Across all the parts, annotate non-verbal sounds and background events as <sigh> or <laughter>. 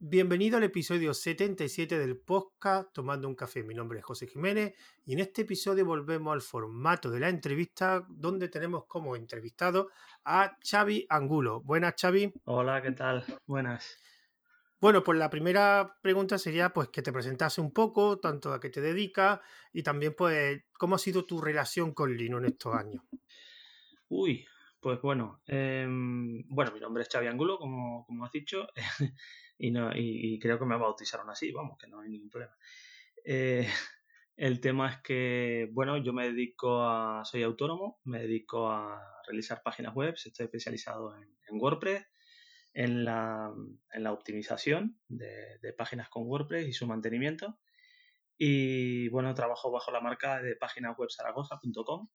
Bienvenido al episodio 77 del podcast Tomando un café. Mi nombre es José Jiménez y en este episodio volvemos al formato de la entrevista donde tenemos como entrevistado a Xavi Angulo. Buenas, Xavi. Hola, ¿qué tal? Buenas. Bueno, pues la primera pregunta sería pues que te presentase un poco, tanto a qué te dedicas y también pues cómo ha sido tu relación con Lino en estos años. Uy, pues bueno, em, bueno, mi nombre es Xavi Angulo, como, como has dicho, <laughs> y, no, y, creo que me bautizaron así, vamos, que no hay ningún problema. Eh, <laughs> el tema es que, bueno, yo me dedico a, soy autónomo, me dedico a realizar páginas web, estoy especializado en, WordPress, en la, en la optimización de, de, páginas con WordPress y su mantenimiento. Y bueno, trabajo bajo la marca de páginaswebzaragoza.com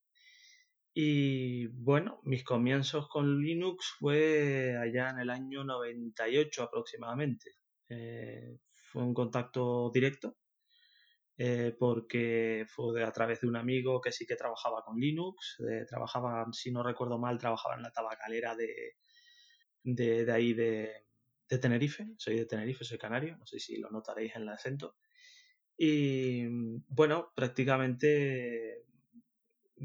y bueno, mis comienzos con Linux fue allá en el año 98 aproximadamente. Eh, fue un contacto directo eh, porque fue a través de un amigo que sí que trabajaba con Linux. Eh, trabajaba, si no recuerdo mal, trabajaba en la tabacalera de, de, de ahí de, de, Tenerife. Soy de Tenerife, soy canario. No sé si lo notaréis en el acento. Y bueno, prácticamente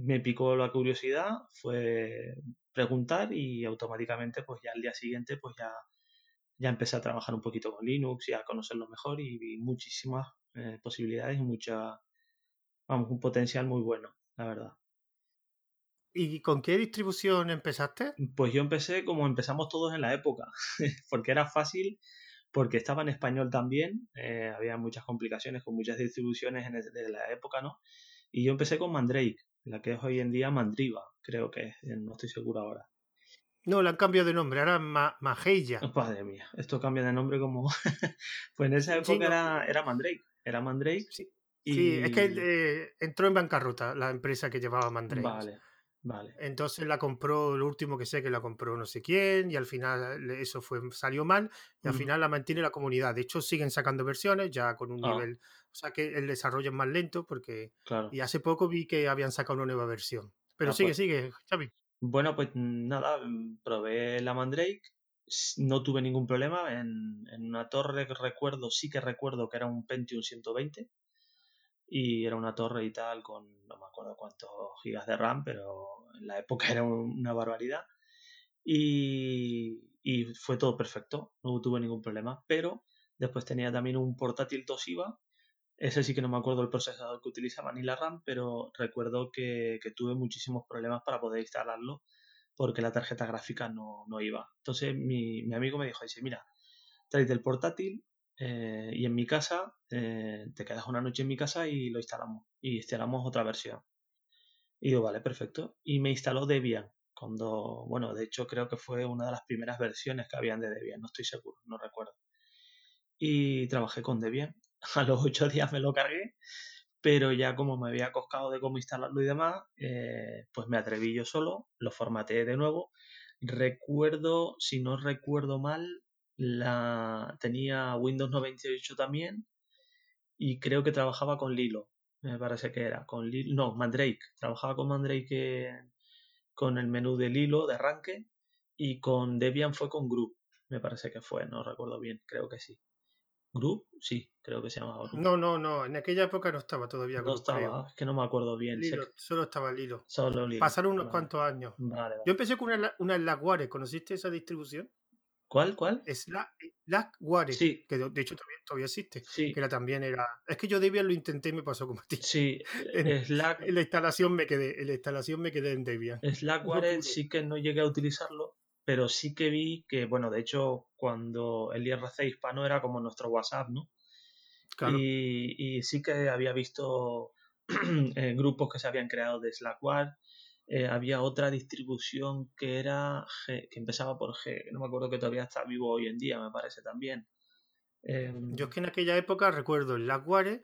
me picó la curiosidad, fue preguntar y automáticamente pues ya al día siguiente pues ya, ya empecé a trabajar un poquito con Linux y a conocerlo mejor y vi muchísimas eh, posibilidades y mucha, vamos, un potencial muy bueno, la verdad. ¿Y con qué distribución empezaste? Pues yo empecé como empezamos todos en la época, <laughs> porque era fácil, porque estaba en español también, eh, había muchas complicaciones con muchas distribuciones en de la época, ¿no? Y yo empecé con Mandrake, la que es hoy en día Mandriva, creo que es, eh, no estoy seguro ahora. No, la han cambiado de nombre, ahora Ma Mageia. Madre mía, esto cambia de nombre como... <laughs> pues en esa época era, era Mandrake, era Mandrake. Sí, sí es que eh, entró en bancarrota la empresa que llevaba Mandrake. Vale, vale. Entonces la compró, lo último que sé que la compró no sé quién y al final eso fue salió mal y al final la mantiene la comunidad. De hecho siguen sacando versiones ya con un ah. nivel o sea que el desarrollo es más lento porque... Y hace poco vi que habían sacado una nueva versión. Pero ah, sigue, pues sigue, Xavi. Bueno, pues nada, probé la Mandrake, no tuve ningún problema. En, en una torre que recuerdo, sí que recuerdo que era un Pentium 120 y era una torre y tal con no me acuerdo cuántos gigas de RAM, pero en la época era una barbaridad. Y, y fue todo perfecto, no tuve ningún problema. Pero después tenía también un portátil Toshiba ese sí que no me acuerdo el procesador que utilizaba ni la RAM, pero recuerdo que, tuve muchísimos problemas para poder instalarlo porque la tarjeta gráfica no, iba. Entonces mi, amigo me dijo, dice, mira, tráete el portátil eh, y en mi casa, eh, te quedas una noche en mi casa y lo instalamos. Y instalamos otra versión. Y digo, vale, perfecto. Y me instaló Debian. Cuando, bueno, de hecho creo que fue una de las primeras versiones que habían de Debian, no estoy seguro, no recuerdo. Y trabajé con Debian <laughs> a los ocho días me lo cargué, pero ya como me había coscado de cómo instalarlo y demás, eh, pues me atreví yo solo, lo formateé de nuevo. Recuerdo, si no recuerdo mal, la tenía Windows 98 también y creo que trabajaba con Lilo, me parece que era, con Lilo, no, Mandrake, trabajaba con Mandrake con el menú de Lilo de arranque y con Debian fue con Group, me parece que fue, no recuerdo bien, creo que sí. Group, sí, creo que se llamaba Group. No, no, no, en aquella época no estaba todavía No estaba, es que no me acuerdo bien. solo estaba Lilo. Solo Lilo. Pasaron unos cuantos años. Yo empecé con una, una Slackware, ¿conociste esa distribución? ¿Cuál, cuál? Slackware, sí. que de hecho todavía, todavía existe. Sí. Que era, también era... Es que yo Debian lo intenté y me pasó como a ti. Sí, <laughs> en, Slack... en la instalación me quedé, en la instalación me quedé en Debian. Slackware sí que no llegué a utilizarlo, pero sí que vi que, bueno, de hecho, cuando el IRC hispano era como nuestro WhatsApp, ¿no? Y, sí que había visto <clears throat> eh, grupos que se habían creado de Slackware. Eh, había otra distribución que era G, que empezaba por G, no me acuerdo que todavía está vivo hoy en día, me parece también. Em, yo es que en aquella época recuerdo el Slackware,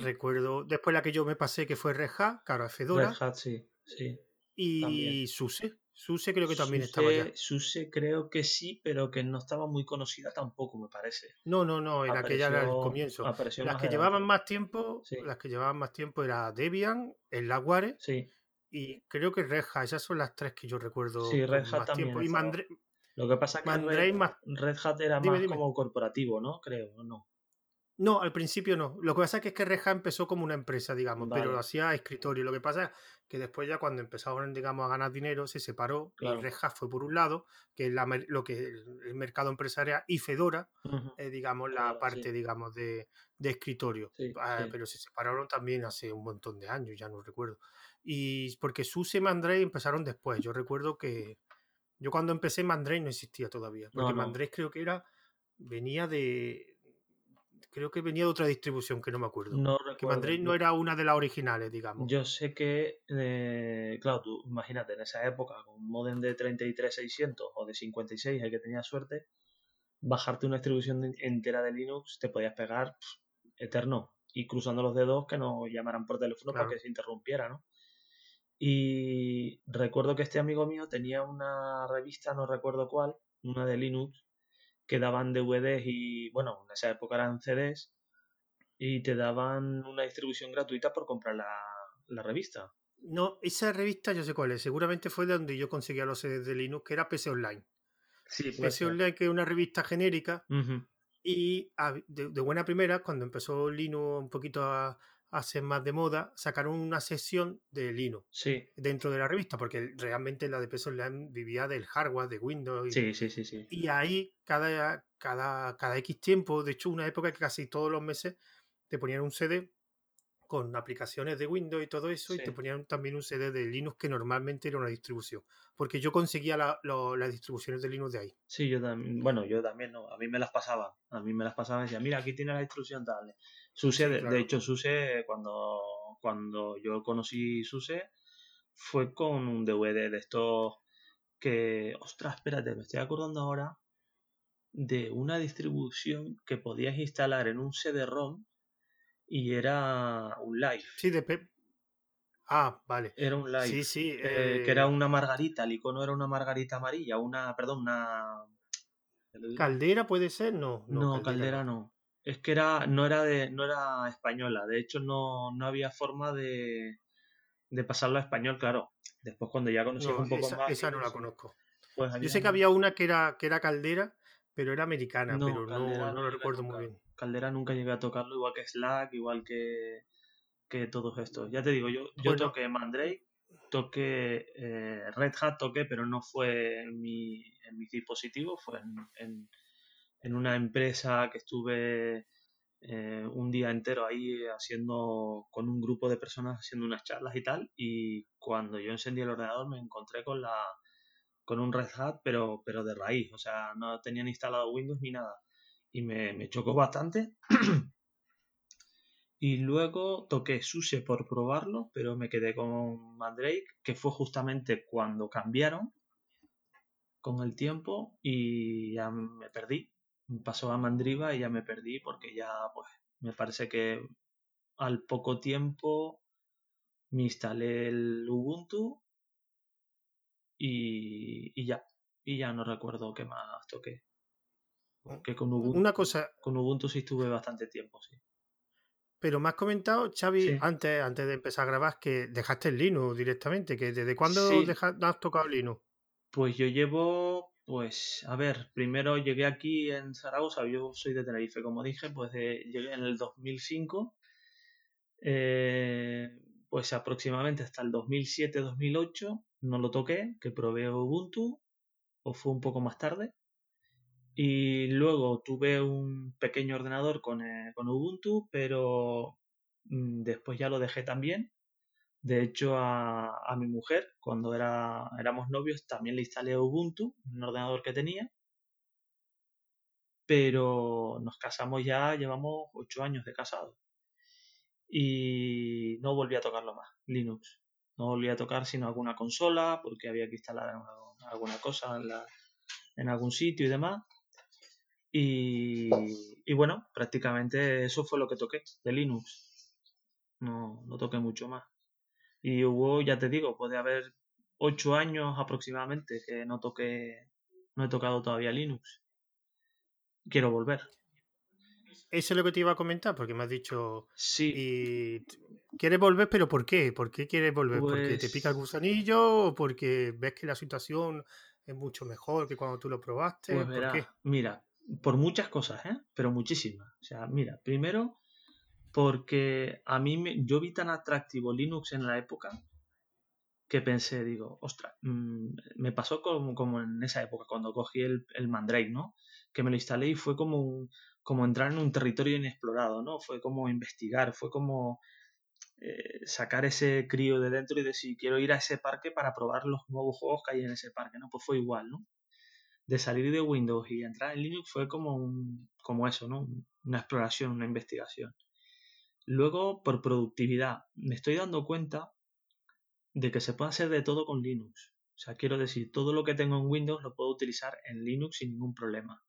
recuerdo después la que yo me pasé que fue Red Hat, claro, Fedora. Red Hat, sí, sí. Y SUSE. SUSE creo que también estaba ya. SUSE creo que sí, pero que no estaba muy conocida tampoco, me parece. No, no, no, era que ya era el comienzo. Las que llevaban más tiempo, las que llevaban más tiempo era Debian, el Laguare sí. y creo que Reja, esas son las tres que yo recuerdo. Sí, Reja también. Tiempo. Y Lo que pasa es que Red, más... Red, Hat era más como corporativo, ¿no? Creo, ¿no? No, al principio no. Lo que pasa es que, es que Hat empezó como una empresa, digamos, pero hacía escritorio. Lo que pasa es que después ya cuando empezaron, digamos, a ganar dinero, se separó. Y Red Hat fue por un lado, que es lo que el mercado empresarial, y Fedora, digamos, la parte, digamos, de, escritorio. Ah, pero se separaron también hace un montón de años, ya no recuerdo. Y porque SUSE y Mandrake empezaron después. Yo recuerdo que yo cuando empecé Mandrake no existía todavía. Porque no, creo que era, venía de, creo que venía de otra distribución que no me acuerdo. No que Mandrake no era una de las originales, digamos. Yo sé que, eh, claro, tú imagínate, en esa época, con un modem de 33600 o de 56, el que tenía suerte, bajarte una distribución entera de Linux te podías pegar eterno y cruzando los dedos que no llamaran por teléfono para que se interrumpiera, ¿no? Y recuerdo que este amigo mío tenía una revista, no recuerdo cuál, una de Linux, que daban DVDs y, bueno, en esa época eran CDs y te daban una distribución gratuita por comprar la, revista. No, esa revista yo sé cuál es, seguramente fue de donde yo conseguía los CDs de Linux, que era PC Online. Sí, PC Online, que es una revista genérica. Y de, de, buena primera, cuando empezó Linux un poquito a, hace más de moda, sacaron una sesión de Linux sí. dentro de la revista, porque realmente la de Peso Online vivía del hardware, de Windows. Y, sí, sí. Y ahí, cada, cada, cada X tiempo, de hecho, una época que casi todos los meses te ponían un CD con aplicaciones de Windows y todo eso, y te ponían también un CD de Linux que normalmente era una distribución. Porque yo conseguía las distribuciones de Linux de ahí. Sí, yo también, bueno, yo también no, a mí me las pasaba, a mí me las pasaba y decía, mira, aquí tiene la distribución tal. Suse, de, hecho, Suse, cuando, cuando yo conocí Suse, fue con un DVD de estos que, ostras, espérate, me estoy acordando ahora de una distribución que podías instalar en un CD-ROM y era un live. Sí, de Pep. Ah, vale. Era un live. Sí, sí. Eh, que era eh una margarita, el icono era una margarita amarilla, una, perdón, una... ¿Caldera puede ser? No. No, caldera, no. Es que era, no era de, no era española, de hecho no, no había forma de, de pasarlo a español, claro. Después cuando ya conocí un poco más. Esa no la conozco. Pues Yo sé que había una que era, que era caldera, pero era americana, pero no, no lo recuerdo muy bien. Caldera nunca llegué a tocarlo, igual que Slack, igual que, que todos estos. Ya te digo, yo, yo toqué Mandrake, toqué eh, Red Hat, toqué, pero no fue en mi, en mi dispositivo, fue en en una empresa que estuve eh, un día entero ahí haciendo con un grupo de personas haciendo unas charlas y tal y cuando yo encendí el ordenador me encontré con la con un Red Hat pero pero de raíz o sea no tenían instalado Windows ni nada y me, chocó bastante <clears throat> y luego toqué SUSE por probarlo pero me quedé con Mandrake que fue justamente cuando cambiaron con el tiempo y ya me perdí. Pasó a Mandriva y ya me perdí porque ya pues me parece que al poco tiempo me instalé el Ubuntu y, ya y ya no recuerdo qué más toqué. Que con Ubuntu, una cosa con Ubuntu sí estuve bastante tiempo sí pero me has comentado Xavi antes antes de empezar a grabar que dejaste el Linux directamente que desde cuándo has tocado Linux pues yo llevo pues, a ver, primero llegué aquí en Zaragoza, yo soy de Tenerife, como dije, pues llegué en el 2005, eh, pues aproximadamente hasta el 2007-2008 no lo toqué, que probé Ubuntu, o fue un poco más tarde, y luego tuve un pequeño ordenador con, eh, con Ubuntu, pero mm, después ya lo dejé también de hecho, a, mi mujer, cuando era, éramos novios, también le instalé Ubuntu, un ordenador que tenía. Pero nos casamos ya, llevamos ocho años de casado. Y no volví a tocarlo más, Linux. No volví a tocar sino alguna consola, porque había que instalar alguna cosa en algún sitio y demás. Y, y, bueno, prácticamente eso fue lo que toqué de Linux. No, no toqué mucho más. Y hubo, ya te digo, puede haber ocho años aproximadamente que no toqué, no he tocado todavía Linux. Quiero volver. Eso es lo que te iba a comentar, porque me has dicho. Sí. Y quieres volver, pero ¿por qué? ¿Por qué quieres volver? ¿Porque te pica el pues gusanillo? ¿O porque ves que la situación es mucho mejor que cuando tú lo probaste. Pues ¿Por qué? Mira, por muchas cosas, ¿eh? Pero muchísimas. O sea, mira, primero porque a mí me, yo vi tan atractivo Linux en la época que pensé, digo, ostras, mm, me pasó como, como, en esa época, cuando cogí el, el, Mandrake, ¿no? Que me lo instalé y fue como, como entrar en un territorio inexplorado, ¿no? Fue como investigar, fue como eh, sacar ese crío de dentro y decir, quiero ir a ese parque para probar los nuevos juegos que hay en ese parque, ¿no? Pues fue igual, ¿no? De salir de Windows y entrar en Linux fue como, un, como eso, ¿no? Una exploración, una investigación. Luego, por productividad, me estoy dando cuenta de que se puede hacer de todo con Linux. O sea, quiero decir, todo lo que tengo en Windows lo puedo utilizar en Linux sin ningún problema.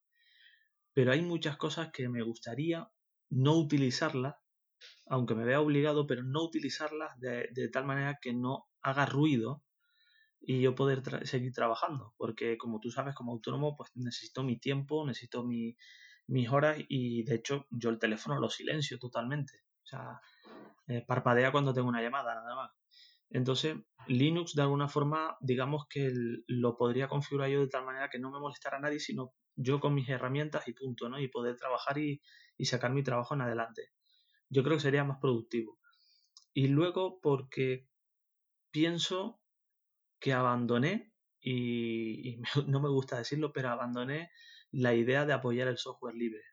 Pero hay muchas cosas que me gustaría no utilizarlas, aunque me vea obligado, pero no utilizarlas de, tal manera que no haga ruido y yo poder seguir trabajando. Porque como tú sabes, como autónomo, pues necesito mi tiempo, necesito mis horas y de hecho yo el teléfono lo silencio totalmente. O sea, eh, parpadea cuando tengo una llamada, nada más. Entonces, Linux de alguna forma, digamos que lo podría configurar yo de tal manera que no me molestara a nadie, sino yo con mis herramientas y punto, ¿no? Y poder trabajar y, sacar mi trabajo en adelante. Yo creo que sería más productivo. Y luego porque pienso que abandoné, y, <laughs> no me gusta decirlo, pero abandoné la idea de apoyar el software libre.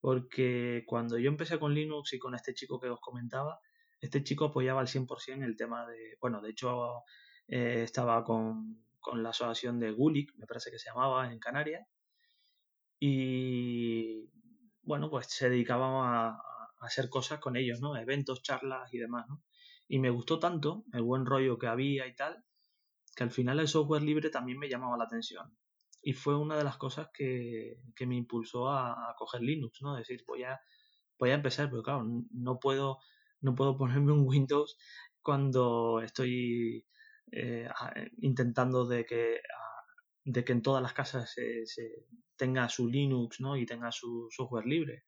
Porque cuando yo empecé con Linux y con este chico que os comentaba, este chico apoyaba al 100% el tema de, bueno, de hecho eh, estaba con, la asociación de Gulik, me parece que se llamaba, en Canarias, y bueno, pues se dedicaba a, hacer cosas con ellos, ¿no? Eventos, charlas y demás, ¿no? Y me gustó tanto el buen rollo que había y tal, que al final el software libre también me llamaba la atención. Y fue una de las cosas que, me impulsó a, coger Linux, ¿no? Es decir, voy a, voy a empezar, pero claro, no puedo no puedo ponerme un Windows cuando estoy eh, intentando de que, de que en todas las casas se, tenga su Linux ¿no? y tenga su software libre.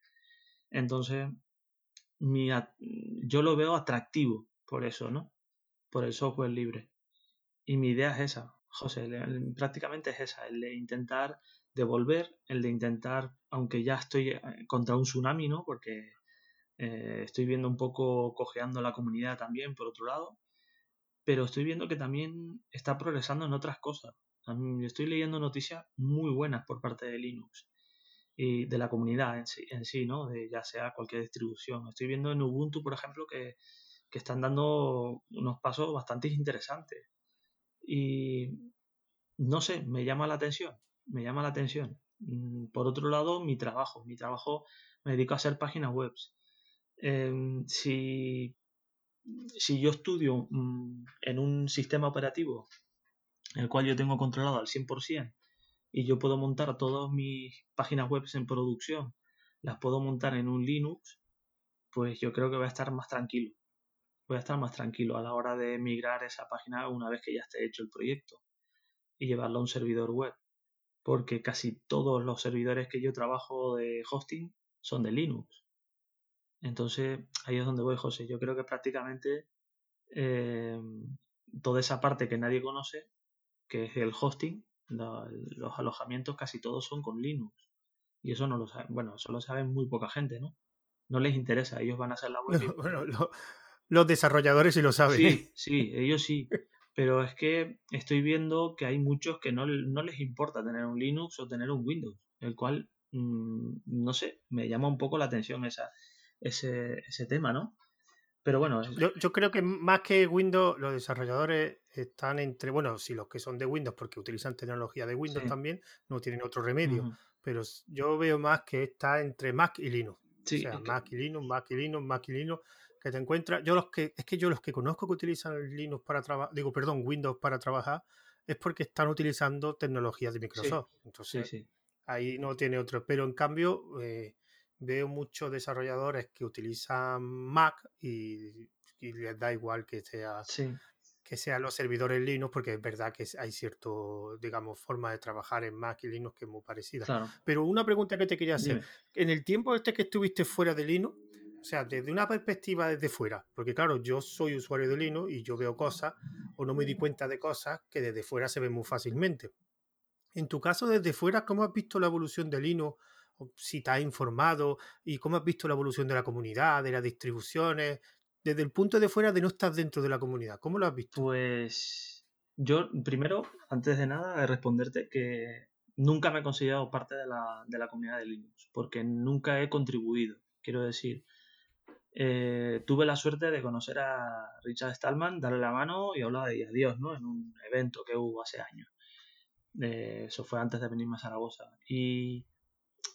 Entonces, mi, yo lo veo atractivo por eso, ¿no? Por el software libre. Y mi idea es esa, José, prácticamente es esa, el de intentar devolver, el de intentar, aunque ya estoy eh, contra un tsunami, ¿no? Porque eh, estoy viendo un poco cojeando la comunidad también, por otro lado. Pero estoy viendo que también está progresando en otras cosas. Estoy leyendo noticias muy buenas por parte de Linux y de la comunidad en sí, en sí ¿no? De ya sea cualquier distribución. Estoy viendo en Ubuntu, por ejemplo, que, que están dando unos pasos bastante interesantes. Y no sé, me llama la atención. Me llama la atención. Mm, por otro lado, mi trabajo. Mi trabajo me dedico a hacer páginas web. Em, si, si, yo estudio mm, en un sistema operativo el cual yo tengo controlado al 100% y yo puedo montar todas mis páginas web en producción, las puedo montar en un Linux, pues yo creo que voy a estar más tranquilo. Voy a estar más tranquilo a la hora de migrar esa página una vez que ya esté hecho el proyecto y llevarlo a un servidor web. Porque casi todos los servidores que yo trabajo de hosting son de Linux. Entonces, ahí es donde voy, José. Yo creo que prácticamente eh, toda esa parte que nadie conoce, que es el hosting, los alojamientos casi todos son con Linux. Y eso no lo saben, bueno, eso lo sabe muy poca gente, ¿no? No les interesa, ellos van a hacer la web. <laughs> bueno, los desarrolladores sí lo saben. Sí, <laughs> sí, ellos sí. Pero es que estoy viendo que hay muchos que no, no les importa tener un Linux o tener un Windows, el cual, mm, no sé, me llama un poco la atención esa, ese, ese tema, ¿no? Pero bueno. Yo, yo, creo que más que Windows, los desarrolladores están entre. Bueno, si los que son de Windows, porque utilizan tecnología de Windows también, no tienen otro remedio. Pero yo veo más que está entre Mac y Linux. Sí, o sea, Mac y Linux, Mac y Linux, Mac y Linux, que te encuentras. Yo los que. Es que yo los que conozco que utilizan Linux para trabajar. Digo, perdón, Windows para trabajar, es porque están utilizando tecnologías de Microsoft. Entonces, ahí no tiene otro. Pero en cambio. Eh, veo muchos desarrolladores que utilizan Mac y, les da igual que sea que sean los servidores Linux, porque es verdad que hay cierto, digamos, forma de trabajar en Mac y Linux que es muy parecida. Pero una pregunta que te quería hacer, en el tiempo este que estuviste fuera de Linux, o sea, desde una perspectiva desde fuera, porque claro, yo soy usuario de Linux y yo veo cosas o no me di cuenta de cosas que desde fuera se ven muy fácilmente. En tu caso, desde fuera, ¿cómo has visto la evolución de Linux? Si te has informado y cómo has visto la evolución de la comunidad, de las distribuciones, desde el punto de fuera de no estar dentro de la comunidad, ¿cómo lo has visto? Pues yo, primero, antes de nada, responderte que nunca me he considerado parte de la, de la comunidad de Linux, porque nunca he contribuido. Quiero decir, eh, tuve la suerte de conocer a Richard Stallman, darle la mano y hablar de adiós, ¿no? En un evento que hubo hace años. Eh, eso fue antes de venirme a Zaragoza. Y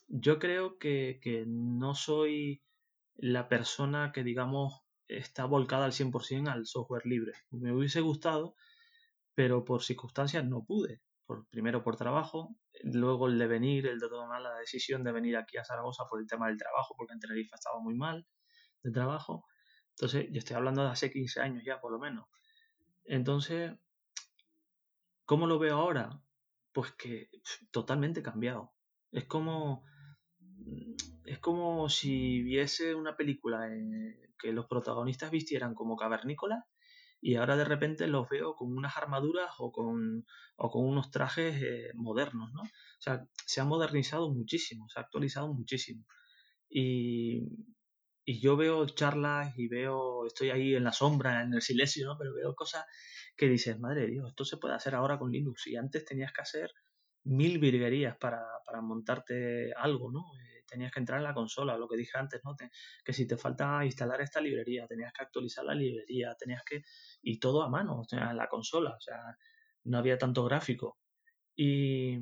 yo creo que, no soy la persona que, digamos, está volcada al 100% al software libre. Me hubiese gustado, pero por circunstancias no pude. Por, primero por trabajo, luego el de venir, el de tomar la decisión de venir aquí a Zaragoza por el tema del trabajo, porque en Tenerife estaba muy mal de trabajo. Entonces, yo estoy hablando de hace 15 años ya, por lo menos. Entonces, ¿cómo lo veo ahora? Pues que totalmente cambiado. Es como. Es como si viese una película en que los protagonistas vistieran como cavernícolas y ahora de repente los veo con unas armaduras o con, o con unos trajes eh, modernos, ¿no? O sea, se ha modernizado muchísimo, se ha actualizado muchísimo. Y, y yo veo charlas y veo, estoy ahí en la sombra, en el silencio, ¿no? Pero veo cosas que dices, madre Dios, esto se puede hacer ahora con Linux y antes tenías que hacer mil virguerías para, para montarte algo, ¿no? Eh, tenías que entrar en la consola, lo que dije antes, ¿no? que si te falta instalar esta librería, tenías que actualizar la librería, tenías que... y todo a mano, o sea, en la consola, o sea, no había tanto gráfico. Y,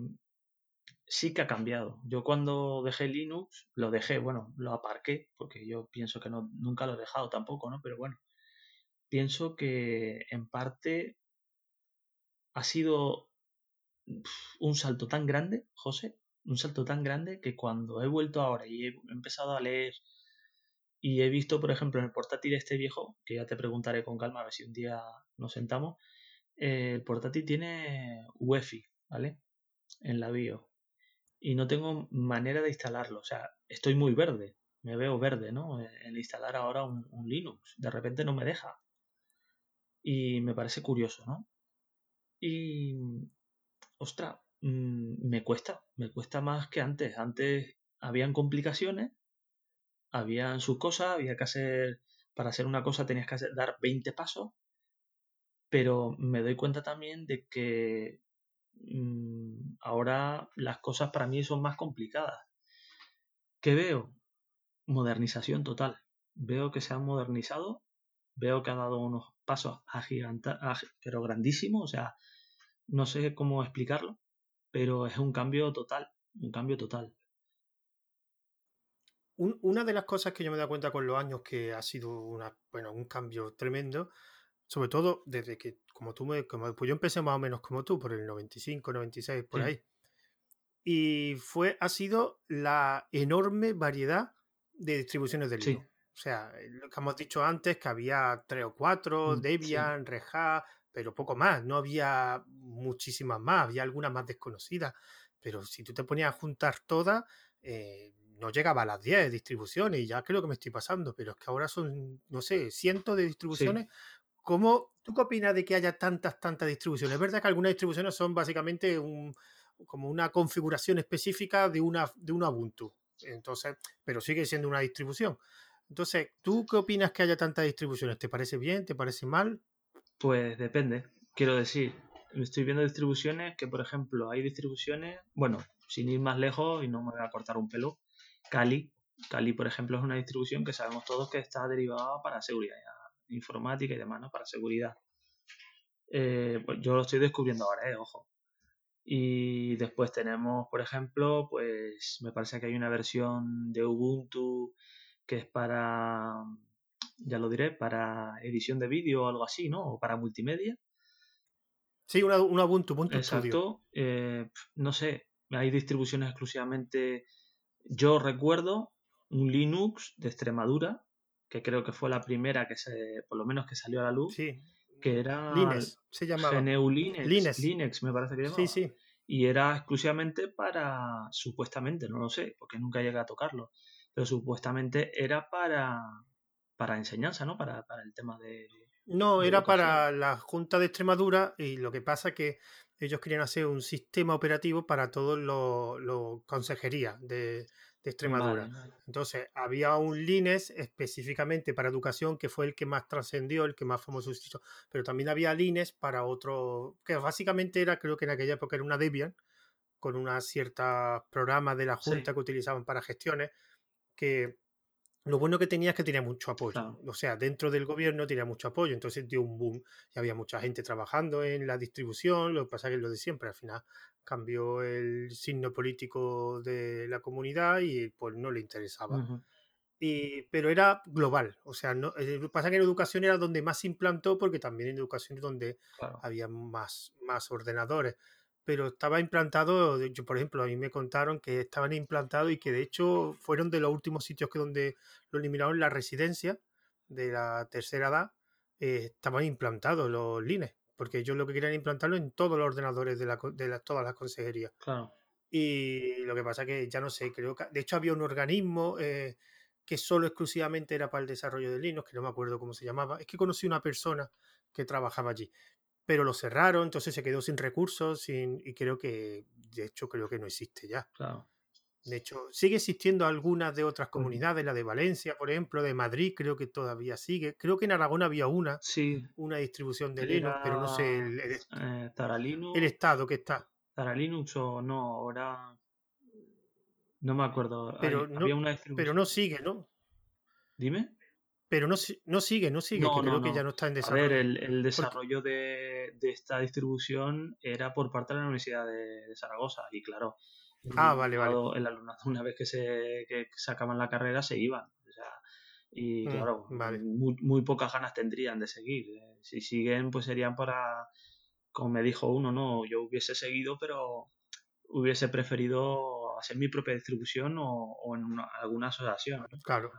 sí que ha cambiado. Yo cuando dejé Linux, lo dejé, bueno, lo aparqué, porque yo pienso que no, nunca lo he dejado tampoco, ¿no? Pero bueno, pienso que en parte ha sido un salto tan grande, José, un salto tan grande que cuando he vuelto ahora y he empezado a leer y he visto, por ejemplo, en el portátil este viejo, que ya te preguntaré con calma a ver si un día nos sentamos, eh, el portátil tiene UEFI, ¿vale? En la BIOS y no tengo manera de instalarlo. O sea, estoy muy verde, me veo verde, ¿no? En instalar ahora un, Linux. De repente no me deja. Y me parece curioso, ¿no? Y, ostras, mm, me cuesta, me cuesta más que antes. Antes habían complicaciones, habían sus cosas, había que hacer, para hacer una cosa tenías que dar 20 pasos, pero me doy cuenta también de que ahora las cosas para mí son más complicadas. ¿Qué veo? Modernización total. Veo que se han modernizado, veo que ha dado unos pasos agigantados, pero grandísimos, o sea, no sé cómo explicarlo, pero es un cambio total, un cambio total. una de las cosas que yo me he dado cuenta con los años que ha sido bueno, un cambio tremendo sobre todo desde que, como tú me, como, pues yo empecé más o menos como tú, por el 95, 96, por ahí. Y fue, ha sido la enorme variedad de distribuciones de Linux. O sea, lo que hemos dicho antes, que había tres o cuatro, mm, Debian, sí. pero poco más. No había muchísimas más, había algunas más desconocidas. Pero si tú te ponías a juntar todas, eh, no llegaba a las 10 distribuciones y ya creo que me estoy pasando, pero es que ahora son, no sé, cientos de distribuciones ¿Cómo, ¿Tú qué opinas de que haya tantas, tantas distribuciones? Es verdad que algunas distribuciones son básicamente un, como una configuración específica de una, de Ubuntu. Entonces, pero sigue siendo una distribución. Entonces, ¿tú qué opinas que haya tantas distribuciones? ¿Te parece bien? ¿Te parece mal? Pues depende. Quiero decir, estoy viendo distribuciones que, por ejemplo, hay distribuciones, bueno, sin ir más lejos y no me voy a cortar un pelo, Kali. Kali, por ejemplo, es una distribución que sabemos todos que está derivada para seguridad informática y demás, ¿no? Para seguridad. Eh, pues yo lo estoy descubriendo ahora, ¿eh? Ojo. Y después tenemos, por ejemplo, pues me parece que hay una versión de Ubuntu que es para, ya lo diré, para edición de vídeo o algo así, ¿no? O para multimedia. Sí, una, Ubuntu, Ubuntu Exacto. Eh, no sé, hay distribuciones exclusivamente. Yo recuerdo un Linux de Extremadura que creo que fue la primera que se, por lo menos que salió a la luz, sí. que era Linux, se llamaba. GNU Linux, Linux. me parece que llamaba. Sí, sí. Y era exclusivamente para, supuestamente, no lo sé, porque nunca llegué a tocarlo, pero supuestamente era para, para enseñanza, ¿no? Para, para el tema de, No, era para la Junta de Extremadura y lo que pasa es que ellos querían hacer un sistema operativo para todos los consejerías de, Extremadura. Entonces, había un Lines específicamente para educación que fue el que más trascendió, el que más famoso hizo, pero también había Lines para otro, que básicamente era, creo que en aquella época era una Debian, con una cierta programa de la Junta que utilizaban para gestiones, que lo bueno que tenía es que tenía mucho apoyo. O sea, dentro del gobierno tenía mucho apoyo, entonces dio un boom y había mucha gente trabajando en la distribución. Lo que pasa es que lo de siempre, al final cambió el signo político de la comunidad y pues no le interesaba. y, pero era global, o sea, no, eh, lo que pasa es que en educación era donde más se implantó porque también en educación es donde había más, más ordenadores pero estaba implantado, yo, por ejemplo, a mí me contaron que estaban implantados y que de hecho fueron de los últimos sitios que donde lo eliminaron la residencia de la tercera edad, eh, estaban implantados los lines, porque ellos lo que querían implantarlo en todos los ordenadores de, la, de todas las consejerías. Claro. Y lo que pasa que ya no sé, creo que de hecho había un organismo eh, que solo exclusivamente era para el desarrollo de Linux, que no me acuerdo cómo se llamaba. Es que conocí una persona que trabajaba allí pero lo cerraron, entonces se quedó sin recursos sin, y creo que, de hecho, creo que no existe ya. Claro. De hecho, sigue existiendo algunas de otras comunidades, la de Valencia, por ejemplo, de Madrid, creo que todavía sigue. Creo que en Aragón había una, sí. una distribución de Linux, pero no sé el, el, eh, el estado que está. Taralinux o no, ahora no me acuerdo. Pero, no, había una pero no sigue, ¿no? Dime. Pero no, no sigue, no sigue, que creo que ya no está en desarrollo. A ver, el, desarrollo de, esta distribución era por parte de la Universidad de, Zaragoza y claro, ah, vale, vale. el alumnado una vez que se que sacaban la carrera se iban. O sea, y mm, claro, muy, pocas ganas tendrían de seguir. Eh, si siguen, pues serían para, como me dijo uno, no, yo hubiese seguido, pero hubiese preferido hacer mi propia distribución o, en alguna asociación. Claro.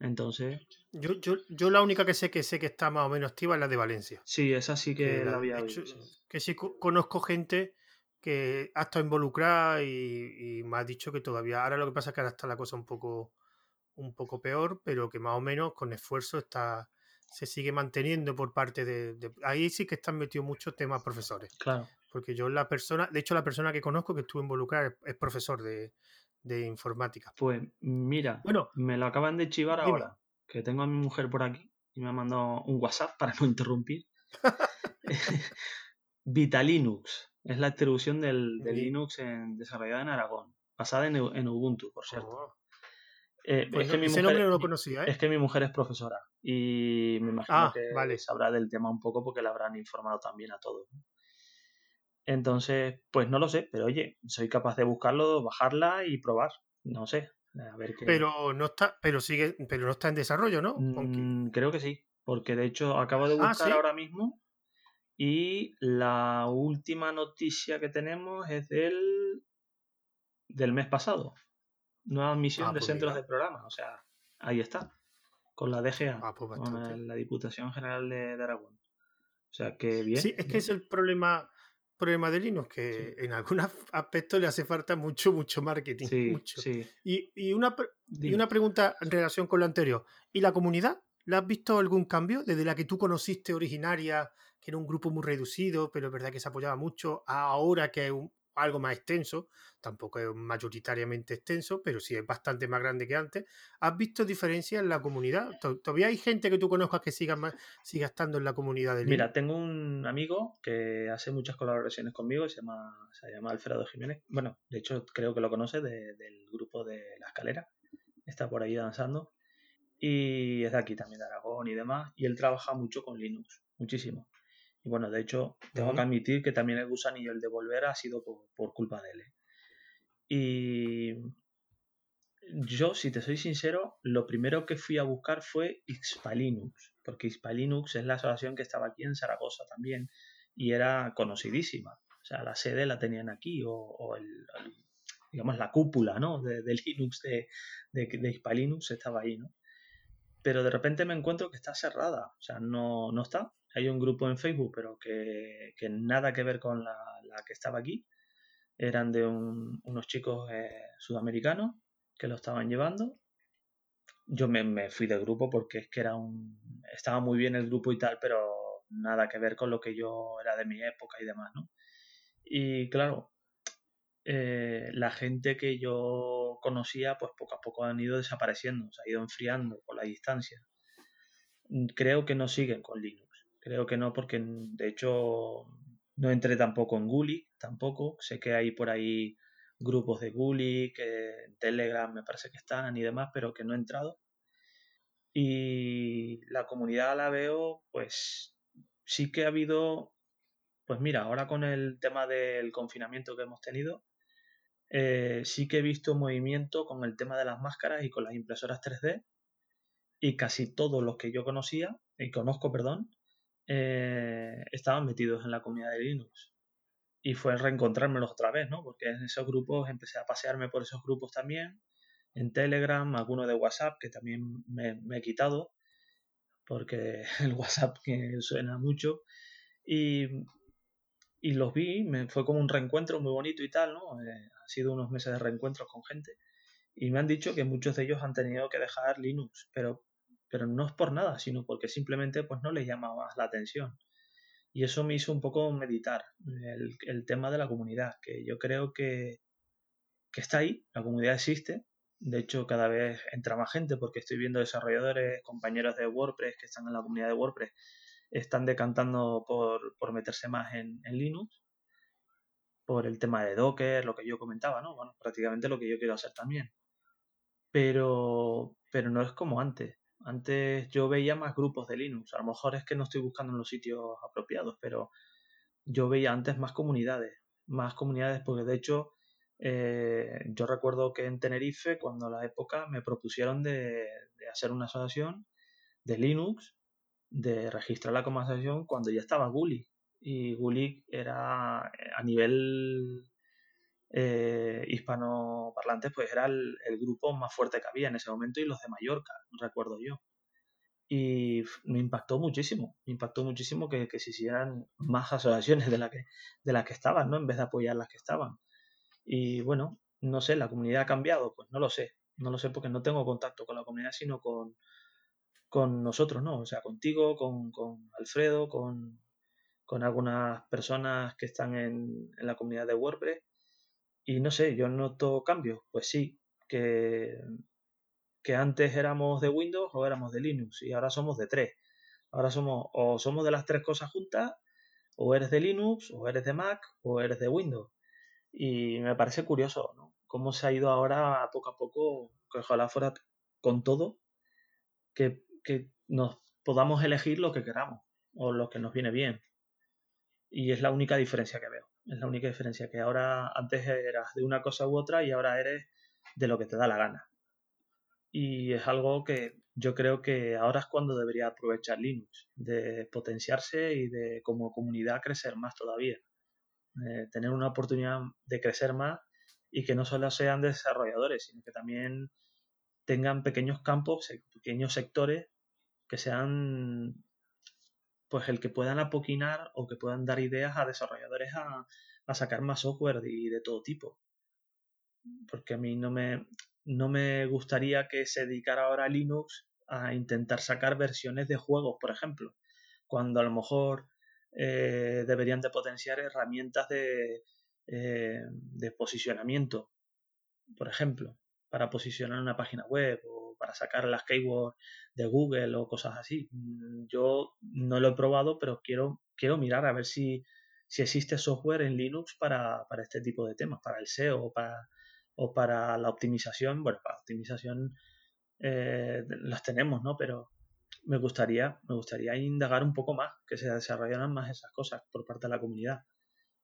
Entonces. Yo, yo, yo la única que sé que sé que está más o menos activa es la de Valencia. Sí, esa sí que, la había visto. Que sí conozco gente que ha estado involucrada y, me ha dicho que todavía. Ahora lo que pasa es que ahora está la cosa un poco, un poco peor, pero que más o menos con esfuerzo está se sigue manteniendo por parte de, ahí sí que están metidos muchos temas profesores. Claro. Porque yo la persona, de hecho la persona que conozco que estuvo involucrada es profesor de, de informática. Pues mira, bueno, me lo acaban de chivar ahora, que tengo a mi mujer por aquí y me ha mandado un WhatsApp para no interrumpir. <laughs> <laughs> Vitalinux es la distribución del, de Linux en, desarrollada en Aragón, basada en, Ubuntu, por cierto. Oh. Eh, pues es que mi mujer, no lo conocía. ¿eh? Es que mi mujer es profesora y me imagino ah, que vale. sabrá del tema un poco porque la habrán informado también a todos. Entonces, pues no lo sé, pero oye, soy capaz de buscarlo, bajarla y probar. No sé, a ver qué. Pero no está, pero sigue, pero no está en desarrollo, ¿no? Mm, creo que sí, porque de hecho acabo de ah, buscar ahora mismo y la última noticia que tenemos es del del mes pasado. Nueva admisión ah, de pues centros de programa, o sea, ahí está, con la DGA, pues con la Diputación General de, de Aragón. O sea, que bien. Sí, es que es el problema problema de Linux, que en algunos aspectos le hace falta mucho, mucho marketing. mucho. Y, y, una, y una pregunta en relación con lo anterior. ¿Y la comunidad? ¿La has visto algún cambio desde la que tú conociste originaria, que era un grupo muy reducido, pero es verdad que se apoyaba mucho, a ahora que algo más extenso, tampoco es mayoritariamente extenso, pero sí es bastante más grande que antes. ¿Has visto diferencias en la comunidad? ¿Todavía hay gente que tú conozcas que siga, siga estando en la comunidad de Mira, tengo un amigo que hace muchas colaboraciones conmigo, se llama, se llama Alfredo Jiménez. Bueno, de hecho creo que lo conoce del grupo de La Escalera. Está por ahí danzando. Y es de aquí también, de Aragón y demás. Y él trabaja mucho con Linux, muchísimo. Y bueno, de hecho, tengo que admitir que también el gusanillo, el de volver, ha sido por, culpa de él. ¿eh? Y yo, si te soy sincero, lo primero que fui a buscar fue Xpalinux, porque Xpalinux es la asociación que estaba aquí en Zaragoza también y era conocidísima. O sea, la sede la tenían aquí o, el, digamos la cúpula ¿no? de, Linux de, de, de estaba ahí, ¿no? Pero de repente me encuentro que está cerrada, o sea, no, no está hay un grupo en Facebook, pero que, nada que ver con la, que estaba aquí. Eran de unos chicos eh, sudamericanos que lo estaban llevando. yo me, fui del grupo porque es que era un... Estaba muy bien el grupo y tal, pero nada que ver con lo que yo era de mi época y demás, ¿no? Y claro, eh, la gente que yo conocía, pues poco a poco han ido desapareciendo, se ha ido enfriando por la distancia. Creo que no siguen con Linux. Creo que no, porque de hecho no entré tampoco en Gully, tampoco. Sé que hay por ahí grupos de Gully, que en Telegram me parece que están y demás, pero que no he entrado. Y la comunidad la veo, pues sí que ha habido, pues mira, ahora con el tema del confinamiento que hemos tenido, eh, sí que he visto movimiento con el tema de las máscaras y con las impresoras 3D y casi todos los que yo conocía, y conozco, perdón, eh, estaban metidos en la comunidad de Linux y fue reencontrármelos otra vez, ¿no? Porque en esos grupos empecé a pasearme por esos grupos también, en Telegram, algunos de WhatsApp que también me, he quitado, porque <laughs> el WhatsApp que suena mucho, y, y los vi, me, fue como un reencuentro muy bonito y tal, ¿no? Eh, ha sido unos meses de reencuentros con gente, y me han dicho que muchos de ellos han tenido que dejar Linux, pero, pero no es por nada, sino porque simplemente pues no les llama más la atención. Y eso me hizo un poco meditar el, tema de la comunidad, que yo creo que, que está ahí, la comunidad existe. De hecho, cada vez entra más gente porque estoy viendo desarrolladores, compañeros de WordPress que están en la comunidad de WordPress, están decantando por, por meterse más en, en, Linux, por el tema de Docker, lo que yo comentaba, ¿no? Bueno, prácticamente lo que yo quiero hacer también. Pero, pero no es como antes. Antes yo veía más grupos de Linux. A lo mejor es que no estoy buscando en los sitios apropiados, pero yo veía antes más comunidades. Más comunidades, porque de hecho eh, yo recuerdo que en Tenerife, cuando la época me propusieron de, hacer una asociación de Linux, de registrar la como asociación cuando ya estaba Gully. Y Gully era a nivel eh, hispanoparlantes, pues era el, grupo más fuerte que había en ese momento y los de Mallorca, recuerdo yo. Y me impactó muchísimo, me impactó muchísimo que, se hicieran más asociaciones de, la que, de las que estaban, ¿no? En vez de apoyar las que estaban. Y bueno, no sé, ¿la comunidad ha cambiado? Pues no lo sé, no lo sé porque no tengo contacto con la comunidad, sino con, con nosotros, ¿no? O sea, contigo, con, con Alfredo, con, con algunas personas que están en, en la comunidad de WordPress y no sé, yo noto cambios. Pues sí, que, que antes éramos de Windows o éramos de Linux y ahora somos de tres. Ahora somos o somos de las tres cosas juntas, o eres de Linux, o eres de Mac, o eres de Windows. Y me parece curioso, ¿no? Cómo se ha ido ahora poco a poco, ojalá fuera con todo, que, que nos podamos elegir lo que queramos o lo que nos viene bien. Y es la única diferencia que veo. Es la única diferencia, que ahora antes eras de una cosa u otra y ahora eres de lo que te da la gana. Y es algo que yo creo que ahora es cuando debería aprovechar Linux, de potenciarse y de como comunidad crecer más todavía. tener una oportunidad de crecer más y que no solo sean desarrolladores, sino que también tengan pequeños campos, pequeños sectores que sean pues el que puedan apoquinar o que puedan dar ideas a desarrolladores a, sacar más software de todo tipo. Porque a mí no me, no me gustaría que se dedicara ahora Linux a intentar sacar versiones de juegos, por ejemplo, cuando a lo mejor eh, deberían de potenciar herramientas de, eh, de posicionamiento, por ejemplo, para posicionar una página web o para sacar las keywords de Google o cosas así. Mm, yo no lo he probado, pero quiero, quiero mirar a ver si, si existe software en Linux para, este tipo de temas, para el SEO o para, o para la optimización. Bueno, para optimización eh, las tenemos, ¿no? Pero me gustaría, me gustaría indagar un poco más, que se desarrollaran más esas cosas por parte de la comunidad.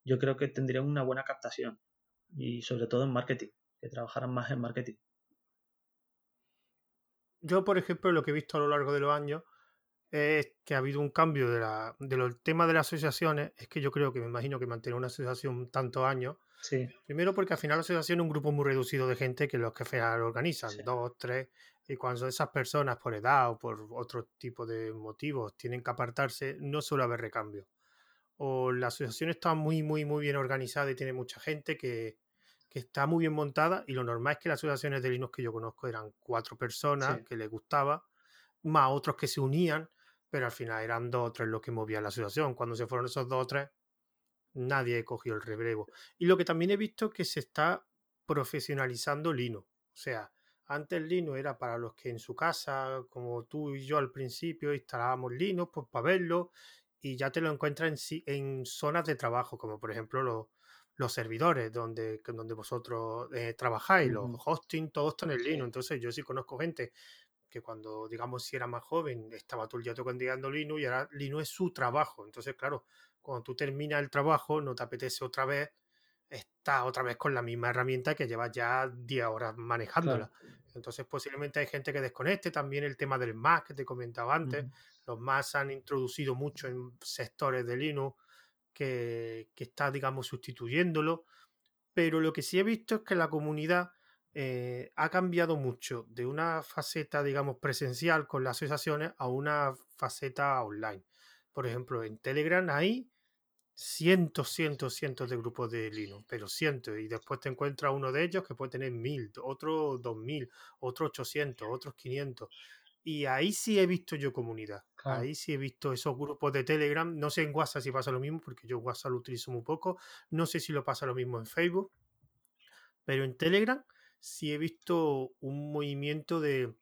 Yo creo que tendrían una buena captación y sobre todo en marketing, que trabajaran más en marketing yo, por ejemplo, lo que he visto a lo largo de los años es que ha habido un cambio de la, de los temas de las asociaciones. Es que yo creo que me imagino que mantener una asociación tantos años. Sí. Primero porque al final la asociación es un grupo muy reducido de gente que los jefes lo organizan, dos, tres. Y cuando esas personas por edad o por otro tipo de motivos tienen que apartarse, no suele haber recambio. O la asociación está muy, muy, muy bien organizada y tiene mucha gente que, que está muy bien montada y lo normal es que las asociaciones de Linux que yo conozco eran cuatro personas que les gustaba, más otros que se unían, pero al final eran dos o tres los que movían la asociación. Cuando se fueron esos dos o tres, nadie cogió el relevo. Y lo que también he visto es que se está profesionalizando Linux. O sea, antes Linux era para los que en su casa, como tú y yo al principio, instalábamos Linux pues, para verlo y ya te lo encuentras en, en zonas de trabajo, como por ejemplo los, los servidores donde, donde vosotros eh, trabajáis, los hosting, todo está en el Linux. Entonces yo sí conozco gente que cuando, digamos, si era más joven, estaba todo el día tocando Linux y ahora Linux es su trabajo. Entonces, claro, cuando tú terminas el trabajo, no te apetece otra vez estar otra vez con la misma herramienta que llevas ya 10 horas manejándola. Entonces, posiblemente hay gente que desconecte. También el tema del Mac que te comentaba antes. Los Mac han introducido mucho en sectores de Linux que, está, digamos, sustituyéndolo. Pero lo que sí he visto es que la comunidad eh, ha cambiado mucho de una faceta, digamos, presencial con las asociaciones a una faceta online. Por ejemplo, en Telegram hay cientos, cientos, cientos de grupos de Linux, pero cientos, y después te encuentras uno de ellos que puede tener mil, otro dos mil, otro ochocientos, otros quinientos. Y ahí sí he visto yo comunidad. Ahí sí he visto esos grupos de Telegram. No sé en WhatsApp si pasa lo mismo, porque yo WhatsApp lo utilizo muy poco. No sé si lo pasa lo mismo en Facebook. Pero en Telegram sí he visto un movimiento de,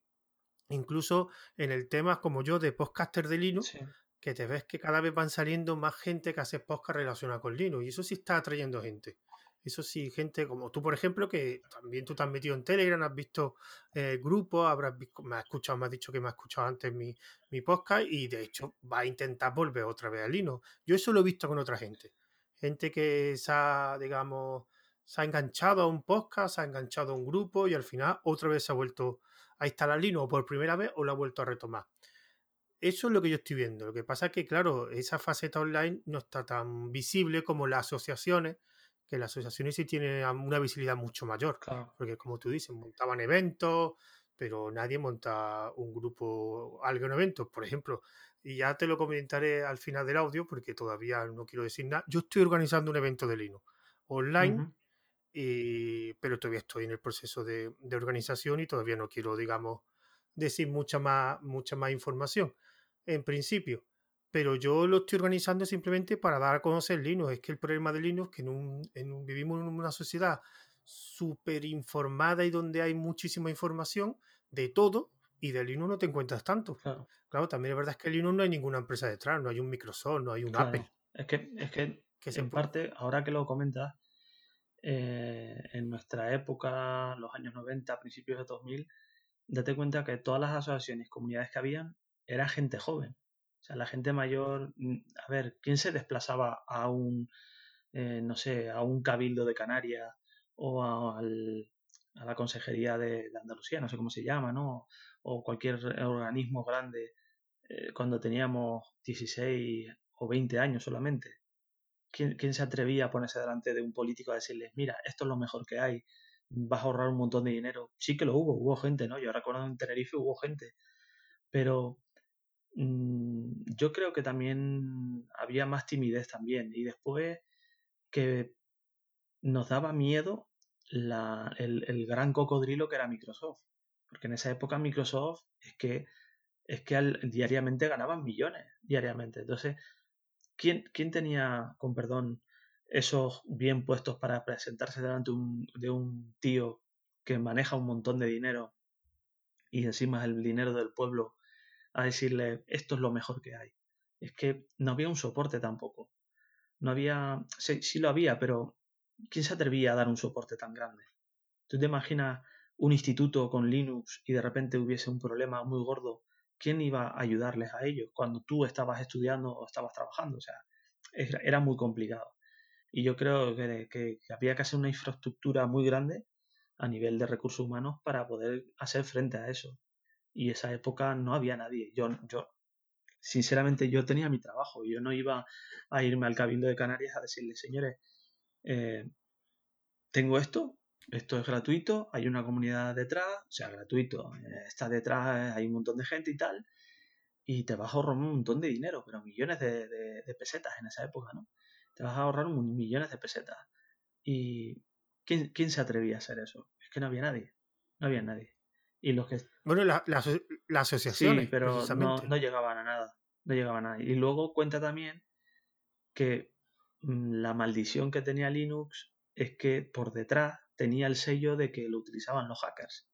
incluso en el tema como yo, de podcaster de Linux, que te ves que cada vez van saliendo más gente que hace podcast relacionada con Linux. Y eso sí está atrayendo gente. Eso sí, gente como tú, por ejemplo, que también tú te has metido en Telegram, has visto eh, grupos, habrás me has escuchado, me has dicho que me has escuchado antes mi, mi podcast y de hecho va a intentar volver otra vez a Linux. Yo eso lo he visto con otra gente. Gente que se ha, digamos, se ha enganchado a un podcast, se ha enganchado a un grupo y al final otra vez se ha vuelto a instalar Linux por primera vez o lo ha vuelto a retomar. Eso es lo que yo estoy viendo. Lo que pasa es que, claro, esa faceta online no está tan visible como las asociaciones que las asociaciones sí tienen una visibilidad mucho mayor. Porque como tú dices, montaban eventos, pero nadie monta un grupo, algún evento, por ejemplo. Y ya te lo comentaré al final del audio, porque todavía no quiero decir nada. Yo estoy organizando un evento de Linux online, pero todavía estoy en el proceso de, de, organización y todavía no quiero, digamos, decir mucha más, mucha más información. En principio, pero yo lo estoy organizando simplemente para dar a conocer Linux. Es que el problema de Linux es que en un, vivimos en una sociedad súper informada y donde hay muchísima información de todo y de Linux no te encuentras tanto. Claro, también es verdad que en Linux no hay ninguna empresa detrás, no hay un Microsoft, no hay un Apple. Es que, es que, en parte, ahora que lo comentas, eh, en nuestra época, los años 90, principios de 2000, date cuenta que todas las asociaciones, comunidades que habían, era gente joven. O sea, la gente mayor, mm, a ver, ¿quién se desplazaba a un, eh, no sé, a un cabildo de Canarias o a, la Consejería de, Andalucía, no sé cómo se llama, ¿no? O cualquier organismo grande eh, cuando teníamos 16 o 20 años solamente. ¿Quién, ¿Quién se atrevía a ponerse delante de un político a decirles, mira, esto es lo mejor que hay, vas a ahorrar un montón de dinero? Sí que lo hubo, hubo gente, ¿no? Yo recuerdo en Tenerife hubo gente, pero yo creo que también había más timidez también. Y después que nos daba miedo el, gran cocodrilo que era Microsoft. Porque en esa época Microsoft es que, es que diariamente ganaban millones, diariamente. Entonces, ¿quién, ¿quién tenía, con perdón, esos bien puestos para presentarse delante de un tío que maneja un montón de dinero y encima es el dinero del pueblo a decirle esto es lo mejor que hay. Es que no había un soporte tampoco. No había, sí, sí lo había, pero ¿quién se atrevía a dar un soporte tan grande? ¿Tú te imaginas un instituto con Linux y de repente hubiese un problema muy gordo? ¿Quién iba a ayudarles a ellos cuando tú estabas estudiando o estabas trabajando? O sea, era muy complicado. Y yo creo que, que, había que hacer una infraestructura muy grande a nivel de recursos humanos para poder hacer frente a eso y esa época no había nadie. Yo, yo, sinceramente, yo tenía mi trabajo. Yo no iba a irme al Cabildo de Canarias a decirle, señores, eh, tengo esto, esto es gratuito, hay una comunidad detrás, o sea, gratuito, eh, está detrás, hay un montón de gente y tal, y te vas a ahorrar un montón de dinero, pero millones de, de, pesetas en esa época, ¿no? Te vas a ahorrar un, millones de pesetas. Y, ¿quién, ¿quién se atrevía a hacer eso? Es que no había nadie. No había nadie. Y los que... Bueno, la, la, la asociación. Sí, pero no, no, llegaban a nada. No llegaban a nada. Y luego cuenta también que mm, la maldición que tenía Linux es que por detrás tenía el sello de que lo utilizaban los hackers,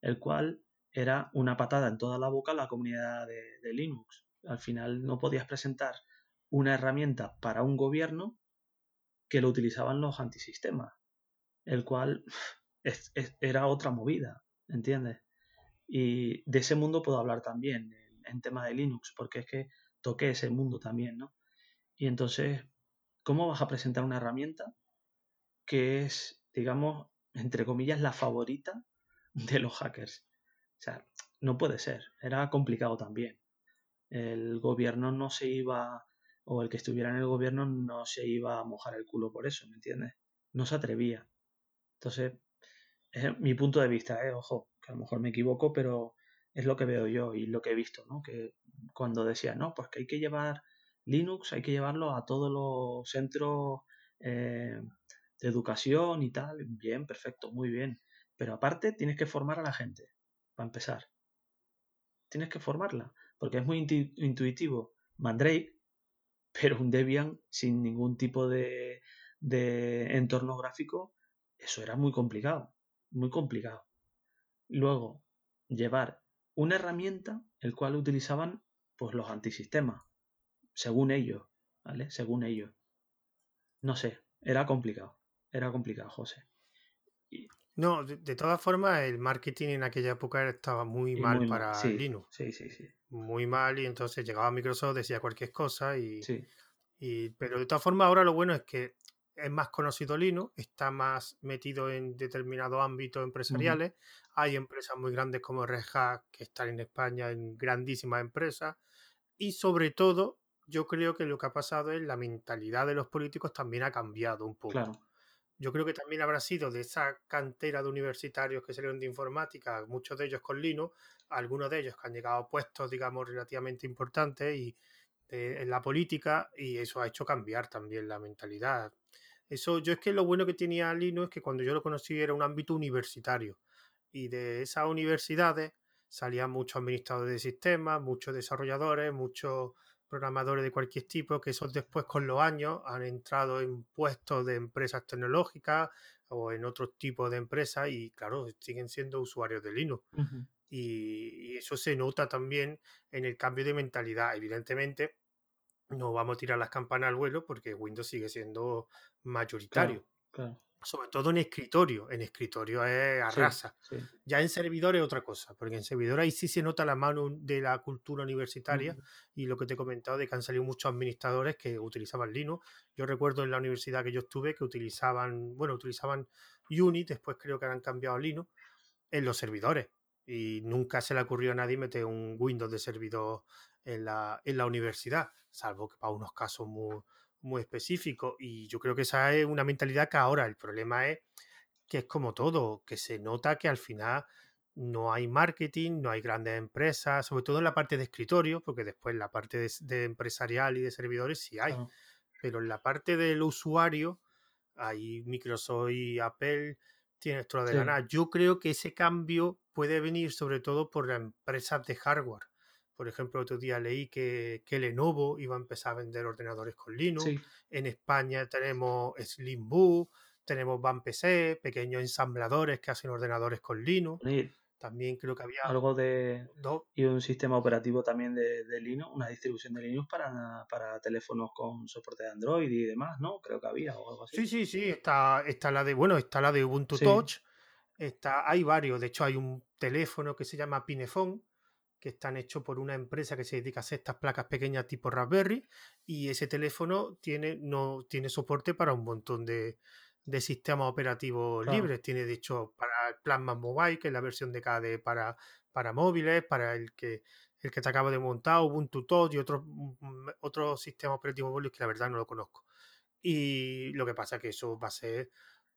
el cual era una patada en toda la boca a la comunidad de, de Linux. Al final no podías presentar una herramienta para un gobierno que lo utilizaban los antisistemas, el cual <laughs> era otra movida, ¿entiendes? Y de ese mundo puedo hablar también en, tema de Linux, porque es que toqué ese mundo también, ¿no? Y entonces, ¿cómo vas a presentar una herramienta que es, digamos, entre comillas, la favorita de los hackers? O sea, no puede ser, era complicado también. El gobierno no se iba, o el que estuviera en el gobierno no se iba a mojar el culo por eso, ¿me entiendes? No se atrevía. Entonces, es mi punto de vista, ¿eh? ojo, que a lo mejor me equivoco, pero es lo que veo yo y lo que he visto, ¿no? Que cuando decía, no, pues que hay que llevar Linux, hay que llevarlo a todos los centros eh, de educación y tal, bien, perfecto, muy bien. Pero aparte tienes que formar a la gente, para empezar. Tienes que formarla, porque es muy intuitivo Mandrake, <laughs> pero un Debian sin ningún tipo de, de entorno gráfico, eso era muy complicado, muy complicado. Luego, llevar una herramienta el cual utilizaban pues los antisistemas, según ellos, ¿vale? Según ellos. No sé, era complicado, era complicado, José. No, de, todas formas, el marketing en aquella época estaba muy mal para Linux. Sí, sí, sí. Muy mal, y entonces llegaba Microsoft, decía cualquier cosa, y, y pero de todas formas, ahora lo bueno es que es más conocido Linux, está más metido en determinados ámbitos empresariales. Hay empresas muy grandes como Red Hat que están en España en grandísimas empresas. Y sobre todo, yo creo que lo que ha pasado es la mentalidad de los políticos también ha cambiado un poco. Yo creo que también habrá sido de esa cantera de universitarios que salieron de informática, muchos de ellos con Linux, algunos de ellos que han llegado a puestos, digamos, relativamente importantes y en la política, y eso ha hecho cambiar también la mentalidad. Eso, yo es que lo bueno que tenía Linux es que cuando yo lo conocí era un ámbito universitario. Y de esas universidades salían muchos administradores de sistemas, muchos desarrolladores, muchos programadores de cualquier tipo, que esos después con los años han entrado en puestos de empresas tecnológicas o en otros tipos de empresas y claro, siguen siendo usuarios de Linux. y, y, eso se nota también en el cambio de mentalidad. Evidentemente, no vamos a tirar las campanas al vuelo porque Windows sigue siendo mayoritario. Sobre todo en escritorio. En escritorio es arrasa. Ya en servidor es otra cosa, porque en servidor ahí sí se nota la mano de la cultura universitaria y lo que te he comentado de que han salido muchos administradores que utilizaban Linux. Yo recuerdo en la universidad que yo estuve que utilizaban, bueno, utilizaban Unity, después creo que han cambiado a Linux en los servidores. Y nunca se le ocurrió a nadie meter un Windows de servidor en la, en la universidad, salvo que para unos casos muy, muy específicos. Y yo creo que esa es una mentalidad que ahora el problema es que es como todo, que se nota que al final no hay marketing, no hay grandes empresas, sobre todo en la parte de escritorio, porque después en la parte de, empresarial y de servidores sí hay, pero en la parte del usuario, hay Microsoft y Apple tiene esto de la nada. Yo creo que ese cambio puede venir sobre todo por las empresas de hardware. Por ejemplo, otro día leí que, que Lenovo iba a empezar a vender ordenadores con Linux. En España tenemos Slimbook, tenemos PC, pequeños ensambladores que hacen ordenadores con Linux. También creo que había algo de y un sistema operativo también de, de, Linux, una distribución de Linux para, para, teléfonos con soporte de Android y demás, ¿no? Creo que había o algo así. Sí, sí, sí, está, está la de, bueno, está la de Ubuntu Touch, está, hay varios, de hecho hay un teléfono que se llama Pinefone, que están hechos por una empresa que se dedica a hacer estas placas pequeñas tipo Raspberry y ese teléfono tiene, no, tiene soporte para un montón de, de sistemas operativos libres. Tiene, de hecho, para el Plasma Mobile, que es la versión de KDE para, para móviles, para el que el que te acabo de montar, Ubuntu Touch y otros mm, otro sistema operativo móvil que la verdad no lo conozco. Y lo que pasa es que eso va a ser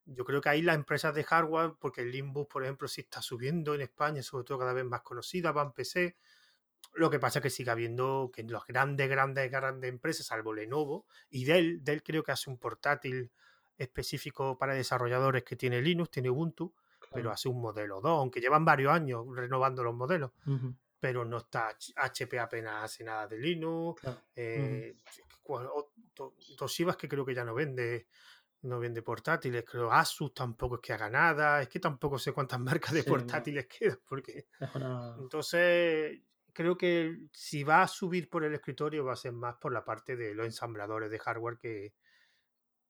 yo creo que ahí las empresas de hardware, porque el Limbus, por ejemplo, sí está subiendo en España, sobre todo cada vez más conocida, van PC. Lo que pasa es que sigue habiendo que las grandes, grandes, grandes empresas, salvo Lenovo, y Dell, Dell creo que hace un portátil específico para desarrolladores que tiene Linux, tiene Ubuntu, pero hace un modelo 2, aunque llevan varios años renovando los modelos. Pero no está HP apenas hace nada de Linux. Eh, Toshiba es que creo que ya no vende no vende portátiles, creo Asus tampoco es que haga nada, es que tampoco sé cuántas <laughs> marcas de portátiles quedan, porque entonces creo que si va a subir por el escritorio va a ser más por la parte de los ensambladores de hardware que,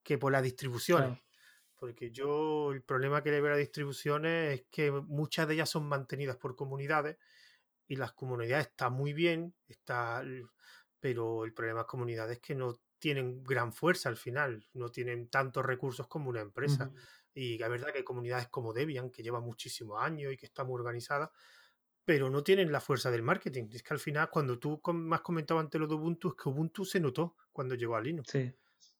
que por las distribuciones. Porque yo el problema que le veo a las distribuciones es que muchas de ellas son mantenidas por comunidades y las comunidades están muy bien, está, pero el problema de las comunidades es que no tienen gran fuerza al final, no tienen tantos recursos como una empresa. Y la verdad que hay comunidades como Debian, que lleva muchísimos años y que está muy organizada, pero no tienen la fuerza del marketing. Es que al final, cuando tú me has comentado antes lo de Ubuntu, es que Ubuntu se notó cuando llegó a Linux. Sí.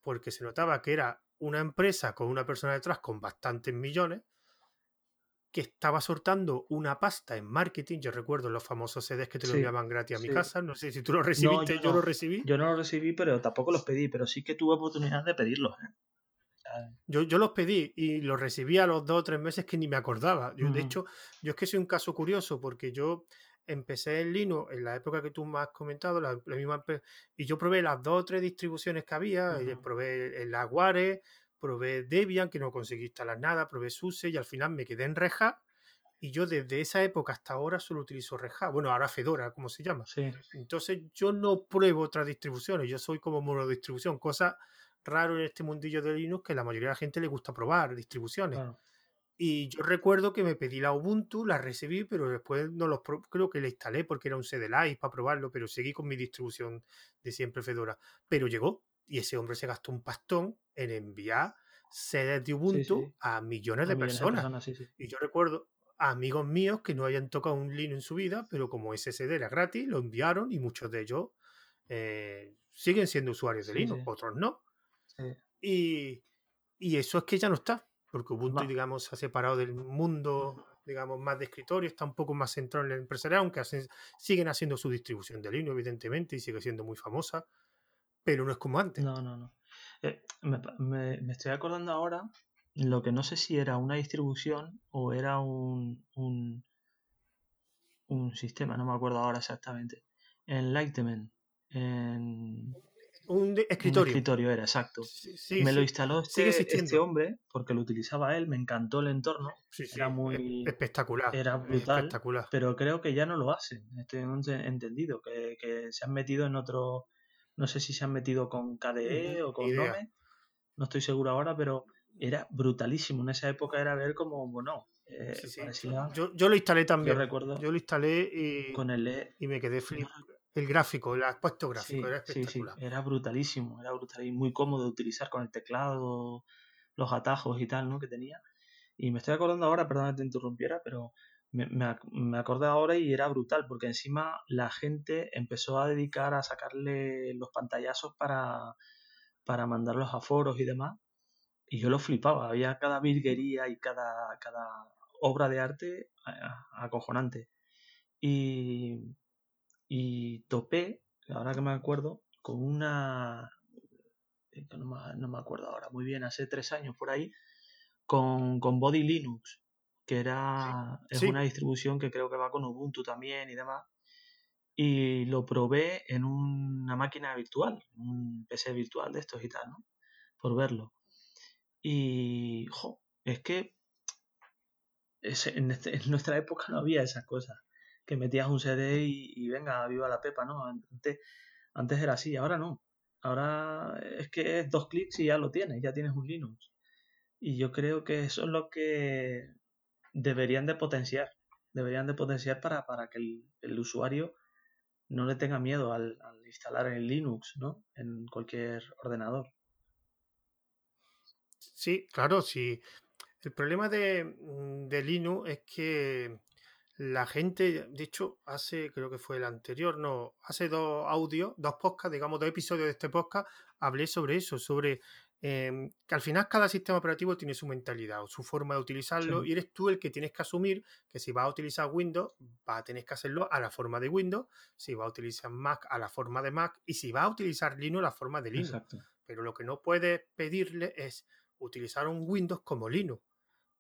Porque se notaba que era una empresa con una persona detrás con bastantes millones que estaba soltando una pasta en marketing. Yo recuerdo los famosos CDs que te lo enviaban gratis a mi casa. No sé si tú lo recibiste, yo, yo lo recibí. Yo no lo recibí, pero tampoco los pedí, pero sí que tuve oportunidad de pedirlos. ¿eh? Yo, yo los pedí y los recibí a los dos o tres meses que ni me acordaba. Yo, De hecho, yo es que soy un caso curioso porque yo empecé en Linux en la época que tú me has comentado, la, misma, y yo probé las dos o tres distribuciones que había, probé el Aguare, probé Debian, que no conseguí instalar nada, probé SUSE y al final me quedé en Reja. Y yo desde esa época hasta ahora solo utilizo Reja. Bueno, ahora Fedora, como se llama. Entonces yo no pruebo otras distribuciones, yo soy como monodistribución, cosa raro en este mundillo de Linux que la mayoría de la gente le gusta probar distribuciones. Y yo recuerdo que me pedí la Ubuntu, la recibí, pero después no los creo que la instalé porque era un CDLI para probarlo, pero seguí con mi distribución de siempre Fedora. Pero llegó, y ese hombre se gastó un pastón en enviar sedes de Ubuntu a millones de personas. y yo recuerdo a amigos míos que no hayan tocado un Linux en su vida, pero como CD era gratis, lo enviaron y muchos de ellos eh, siguen siendo usuarios de Linux, otros no. Y, y, eso es que ya no está, porque Ubuntu, digamos, se ha separado del mundo digamos, más de escritorio, está un poco más centrado en el empresarial, aunque siguen haciendo su distribución de Linux, evidentemente, y sigue siendo muy famosa pero no es como antes. No, no, no. Eh, me, estoy acordando ahora lo que no sé si era una distribución o era un, un, sistema, no me acuerdo ahora exactamente. Enlightenment. En... Un escritorio. Un escritorio era, exacto. me lo instaló este, este, hombre porque lo utilizaba él, me encantó el entorno. era muy. Espectacular. Era brutal. Espectacular. Pero creo que ya no lo hacen. Estoy entendido. Que, que se han metido en otro no sé si se han metido con KDE o con Nome. No estoy seguro ahora, pero era brutalísimo. En esa época era ver como, bueno, eh, yo, yo, lo instalé también. Yo recuerdo. Yo lo instalé y, con el e y me quedé flip. El gráfico, el aspecto gráfico, era espectacular. era brutalísimo, era brutal y muy cómodo de utilizar con el teclado, los atajos y tal, ¿no? Que tenía. Y me estoy acordando ahora, perdón que te interrumpiera, pero me, me, acordé ahora y era brutal, porque encima la gente empezó a dedicar a sacarle los pantallazos para, para mandarlos a foros y demás. Y yo lo flipaba, había cada virguería y cada, cada obra de arte acojonante. Y, y topé, ahora que me acuerdo, con una... No me, no me acuerdo ahora muy bien, hace tres años por ahí, con, con Body Linux que era es una distribución que creo que va con Ubuntu también y demás. Y lo probé en una máquina virtual, un PC virtual de estos y tal, ¿no? Por verlo. Y, jo, es que este, en, nuestra época no había esas cosas. Que metías un CD y, venga, viva la pepa, ¿no? Antes, antes era así, ahora no. Ahora es que es dos clics y ya lo tienes, ya tienes un Linux. Y yo creo que eso es lo que deberían de potenciar, deberían de potenciar para, para que el, usuario no le tenga miedo al, instalar en Linux, ¿no? En cualquier ordenador. Sí, claro, sí. El problema de, mm, de Linux es que la gente, de hecho, hace, creo que fue el anterior, no, hace dos audios, dos podcasts, digamos, dos episodios de este podcast, hablé sobre eso, sobre Em, que al final cada sistema operativo tiene su mentalidad o su forma de utilizarlo y eres tú el que tienes que asumir que si vas a utilizar Windows, vas a tener que hacerlo a la forma de Windows, si vas a utilizar Mac a la forma de Mac y si vas a utilizar Linux a la forma de Linux. Pero lo que no puedes pedirle es utilizar un Windows como Linux,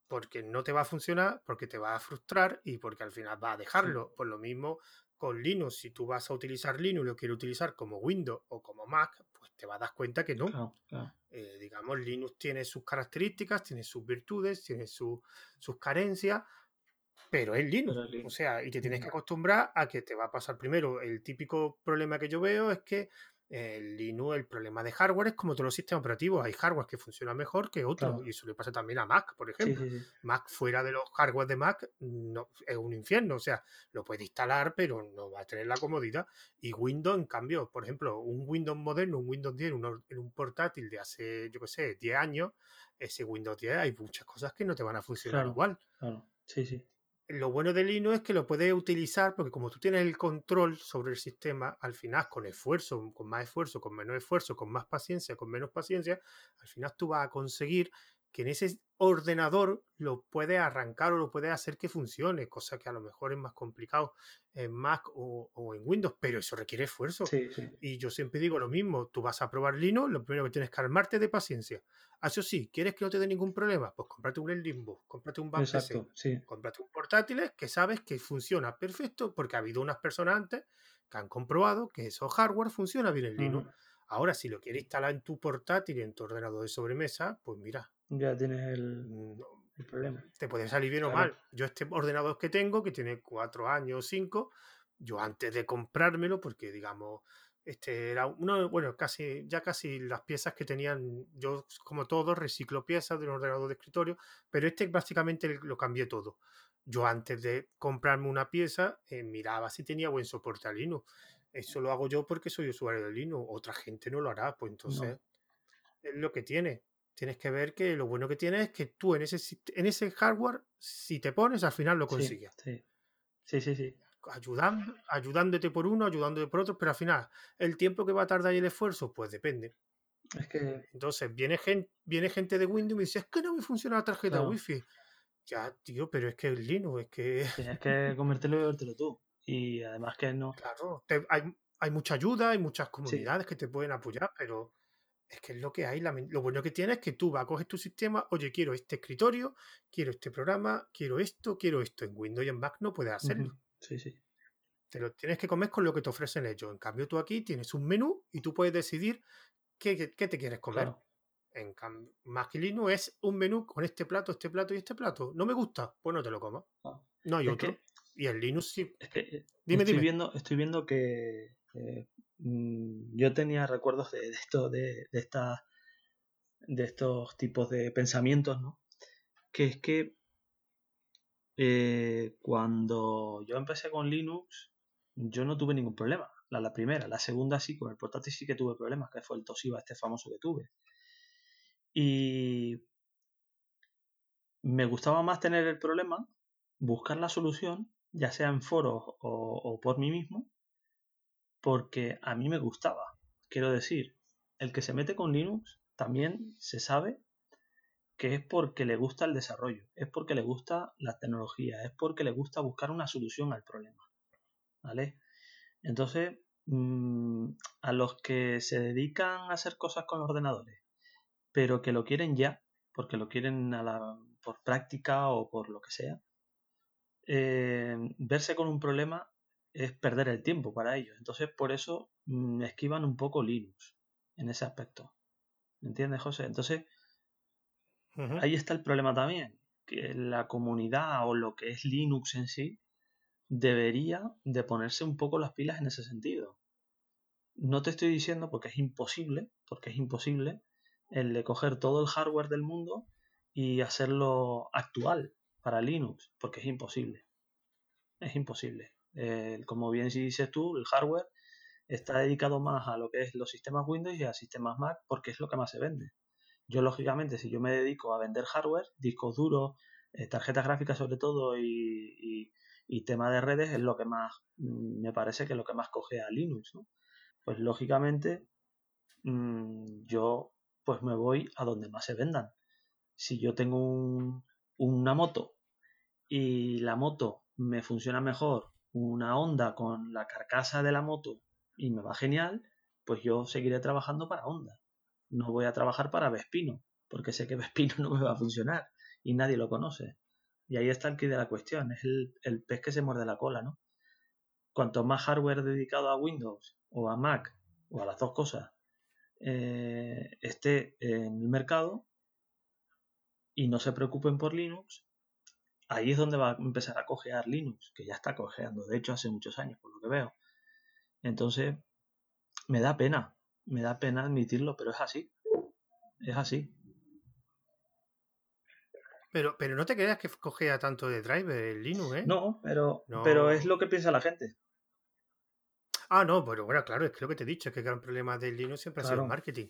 porque no te va a funcionar, porque te va a frustrar y porque al final va a dejarlo. Por lo mismo, con Linux, si tú vas a utilizar Linux y lo quieres utilizar como Windows o como Mac, pues te vas a dar cuenta que no. Eh, digamos, Linux tiene sus características, tiene sus virtudes, tiene sus carencias, pero es Linux. O sea, y te tienes que acostumbrar a que te va a pasar primero. El típico problema que yo veo es que el Linux, el problema de hardware es como todos los sistemas operativos. Hay hardware que funciona mejor que otros. Y eso le pasa también a Mac, por ejemplo. Mac fuera de los hardware de Mac no, es un infierno. O sea, lo puedes instalar, pero no va a tener la comodidad. Y Windows, en cambio, por ejemplo, un Windows moderno, un Windows 10 en un portátil de hace, yo qué sé, 10 años, ese Windows 10 hay muchas cosas que no te van a funcionar igual. Claro. Sí, sí lo bueno de Linux es que lo puedes utilizar porque como tú tienes el control sobre el sistema, al final con esfuerzo, con más esfuerzo, con menos esfuerzo, con más paciencia, con menos paciencia, al final tú vas a conseguir que en ese ordenador lo puedes arrancar o lo puedes hacer que funcione, cosa que a lo mejor es más complicado en Mac o, en Windows, pero eso requiere esfuerzo. Y yo siempre digo lo mismo, tú vas a probar Linux, lo primero que tienes que armarte de paciencia. Ah, eso sí, ¿quieres que no te dé ningún problema? Pues cómprate un Limbo, cómprate un Mac cómprate un portátil que sabes que funciona perfecto porque ha habido unas personas antes que han comprobado que eso hardware funciona bien en Linux. Ahora, si lo quieres instalar en tu portátil en tu ordenador de sobremesa, pues mira, ya tienes el, problema. Te puede salir bien o mal. Yo este ordenador que tengo, que tiene cuatro años o cinco, yo antes de comprármelo, porque digamos, este era uno, bueno, casi, ya casi las piezas que tenían, yo como todo reciclo piezas de un ordenador de escritorio, pero este básicamente lo cambié todo. Yo antes de comprarme una pieza, eh, miraba si tenía buen soporte a Linux. Eso lo hago yo porque soy usuario de Linux. Otra gente no lo hará, pues entonces es lo que tiene tienes que ver que lo bueno que tiene es que tú en ese, en ese hardware, si te pones, al final lo consigues. Sí, sí, sí. sí, Ayudando, ayudándote por uno, ayudándote por otro, pero al final, el tiempo que va a tardar y el esfuerzo, pues depende. Es que... Entonces, viene gente, viene gente de Windows y me dice, es que no me funciona la tarjeta Wi-Fi. Ya, tío, pero es que es Linux, es que... Tienes que comértelo y vértelo tú. Y además que no... Claro, hay, hay mucha ayuda, hay muchas comunidades que te pueden apoyar, pero es que es lo que hay. lo bueno que tienes es que tú vas a coger tu sistema, oye, quiero este escritorio, quiero este programa, quiero esto, quiero esto. En Windows y en Mac no puedes hacerlo. Sí, sí. Te lo tienes que comer con lo que te ofrecen ellos. En cambio, tú aquí tienes un menú y tú puedes decidir qué, te quieres comer. En cambio, Mac y Linux es un menú con este plato, este plato y este plato. ¿No me gusta? Pues no te lo comas. Ah. No hay otro. y el Linux sí. Es que eh, dime, estoy, Viendo, estoy viendo que eh, yo tenía recuerdos de, de, de, de estos tipos de pensamientos, ¿no? Que es que eh, cuando yo empecé con Linux, yo no tuve ningún problema. La, la, primera, la segunda sí, con el portátil sí que tuve problemas, que fue el Toshiba este famoso que tuve. Y me gustaba más tener el problema, buscar la solución, ya sea en foros o por mí mismo, porque a mí me gustaba. Quiero decir, el que se mete con Linux también se sabe que es porque le gusta el desarrollo, es porque le gusta la tecnología, es porque le gusta buscar una solución al problema. ¿Vale? Entonces, mm, a los que se dedican a hacer cosas con ordenadores, pero que lo quieren ya, porque lo quieren por práctica o por lo que sea, eh, verse con un problema es perder el tiempo para ellos. Entonces, por eso mm, esquivan un poco Linux en ese aspecto. ¿Me entiendes, José? Entonces, ahí está el problema también, que la comunidad o lo que es Linux en sí debería de ponerse un poco las pilas en ese sentido. No te estoy diciendo porque es imposible, porque es imposible el de coger todo el hardware del mundo y hacerlo actual para Linux, porque es imposible. Es imposible como bien dices tú, el hardware está dedicado más a lo que es los sistemas Windows y a sistemas Mac porque es lo que más se vende. Yo, lógicamente, si yo me dedico a vender hardware, discos duros, eh, tarjetas gráficas sobre todo y, y, tema de redes es lo que más, mm, me parece que es lo que más coge a Linux, Pues lógicamente mm, yo pues me voy a donde más se vendan. Si yo tengo una moto y la moto me funciona mejor una Honda con la carcasa de la moto y me va genial, pues yo seguiré trabajando para Honda. No voy a trabajar para Vespino, porque sé que <laughs> Vespino no me va a funcionar y nadie lo conoce. Y ahí está el kit de la cuestión, es el, el pez que se muerde la cola, ¿no? Cuanto más hardware dedicado a Windows o a Mac o a las dos cosas eh, esté en el mercado y no se preocupen por Linux, ahí es donde va a empezar a cojear Linux, que ya está cojeando, de hecho hace muchos años, por lo que veo. Entonces, me da pena, me da pena admitirlo, pero es así. Es así. Pero, pero no te creas que cogea tanto de driver el Linux, ¿eh? No, pero, pero es lo que piensa la gente. Ah, no, pero bueno, claro, es que lo que te he dicho es que el gran problema del Linux siempre ha sido el marketing.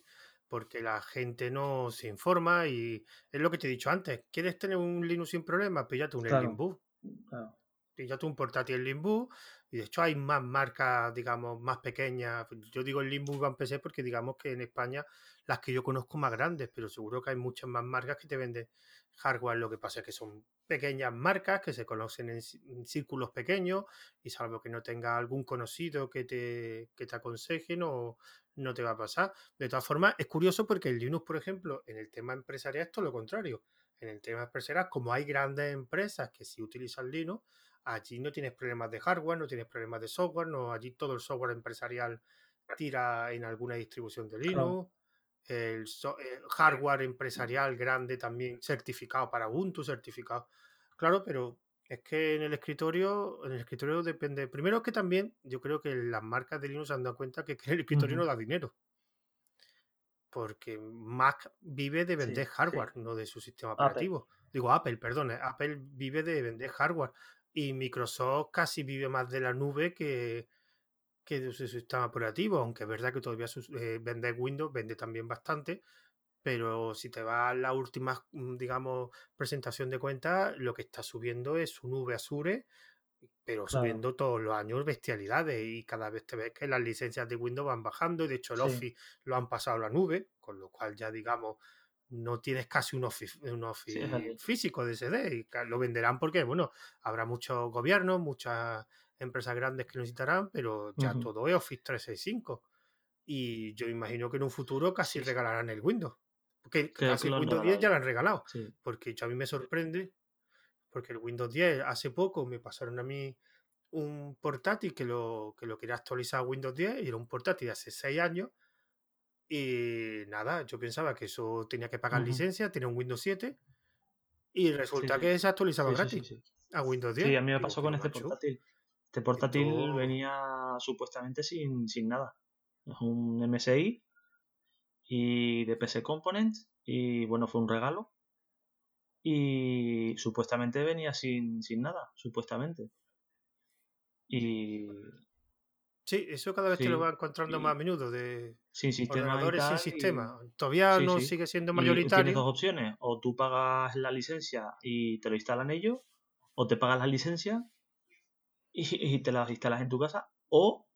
Porque la gente no se informa y es lo que te he dicho antes. ¿Quieres tener un Linux sin problemas? Píllate un claro. Limbo. Claro. Píllate un portátil Limbo. Y de hecho hay más marcas, digamos, más pequeñas. Yo digo el Limbo en PC porque digamos que en España las que yo conozco más grandes, pero seguro que hay muchas más marcas que te venden hardware. Lo que pasa es que son pequeñas marcas que se conocen en, círculos pequeños y salvo que no tenga algún conocido que te, que te aconseje, no, no te va a pasar. De todas formas, es curioso porque el Linux, por ejemplo, en el tema empresarial es todo lo contrario. En el tema empresarial, como hay grandes empresas que sí utilizan Linux, allí no tienes problemas de hardware, no tienes problemas de software, no, allí todo el software empresarial tira en alguna distribución de Linux el, hardware empresarial grande también certificado para Ubuntu, certificado. Claro, pero es que en el escritorio, en el escritorio depende. Primero que también yo creo que las marcas de Linux se han dado cuenta que, el escritorio no da dinero. Porque Mac vive de vender hardware, no de su sistema operativo. Digo Apple, perdón, Apple vive de vender hardware. Y Microsoft casi vive más de la nube que, que de su sistema operativo, aunque es verdad que todavía eh, vende Windows, vende también bastante, pero si te vas a la última, mm, digamos, presentación de cuentas, lo que está subiendo es un V Azure, pero subiendo todos los años bestialidades y cada vez te ves que las licencias de Windows van bajando y de hecho el Office lo han pasado a la nube, con lo cual ya digamos no tienes casi un Office, un office físico de SD y lo venderán porque, bueno, habrá muchos gobiernos, muchas empresas grandes que necesitarán, pero ya todo es Office 365. Y yo imagino que en un futuro casi regalarán el Windows. Porque el Windows 10 ya lo han regalado. Porque a mí me sorprende, porque el Windows 10 hace poco me pasaron a mí un portátil que lo, que lo quería actualizar a Windows 10 y era un portátil de hace 6 años. Y nada, yo pensaba que eso tenía que pagar licencia, tenía un Windows 7 y resulta que se actualizaba gratis a Windows 10. Sí, a mí me pasó con este portátil. Este portátil venía supuestamente sin, sin nada. Es un MSI y de PC Component y bueno, fue un regalo. Y supuestamente venía sin, sin nada, supuestamente. Y... Sí, eso cada vez te lo va encontrando más a menudo de sin sistema ordenadores sin sistema. Todavía no sigue siendo mayoritario. tienes dos opciones, o tú pagas la licencia y te lo instalan ellos, o te pagas la licencia y, te las instalas en tu casa o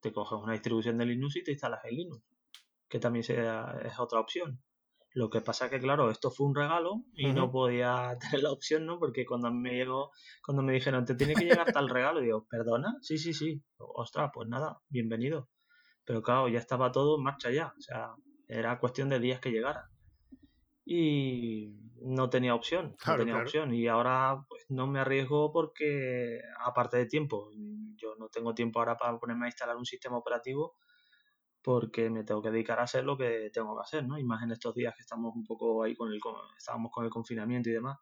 te coges una distribución de Linux y te instalas en Linux, que también sea, es otra opción. Lo que pasa que, claro, esto fue un regalo y no podía <laughs> tener la opción, ¿no? Porque cuando me llegó, cuando me dijeron, te tiene que llegar tal regalo, digo, ¿perdona? Sí, sí, sí. Ostras, pues nada, bienvenido. Pero claro, ya estaba todo en marcha ya. O sea, era cuestión de días que llegara y no tenía opción, no tenía opción y ahora pues no me arriesgo porque aparte de tiempo, yo no tengo tiempo ahora para ponerme a instalar un sistema operativo porque me tengo que dedicar a hacer lo que tengo que hacer, ¿no? Y más en estos días que estamos un poco ahí con el estábamos con el confinamiento y demás,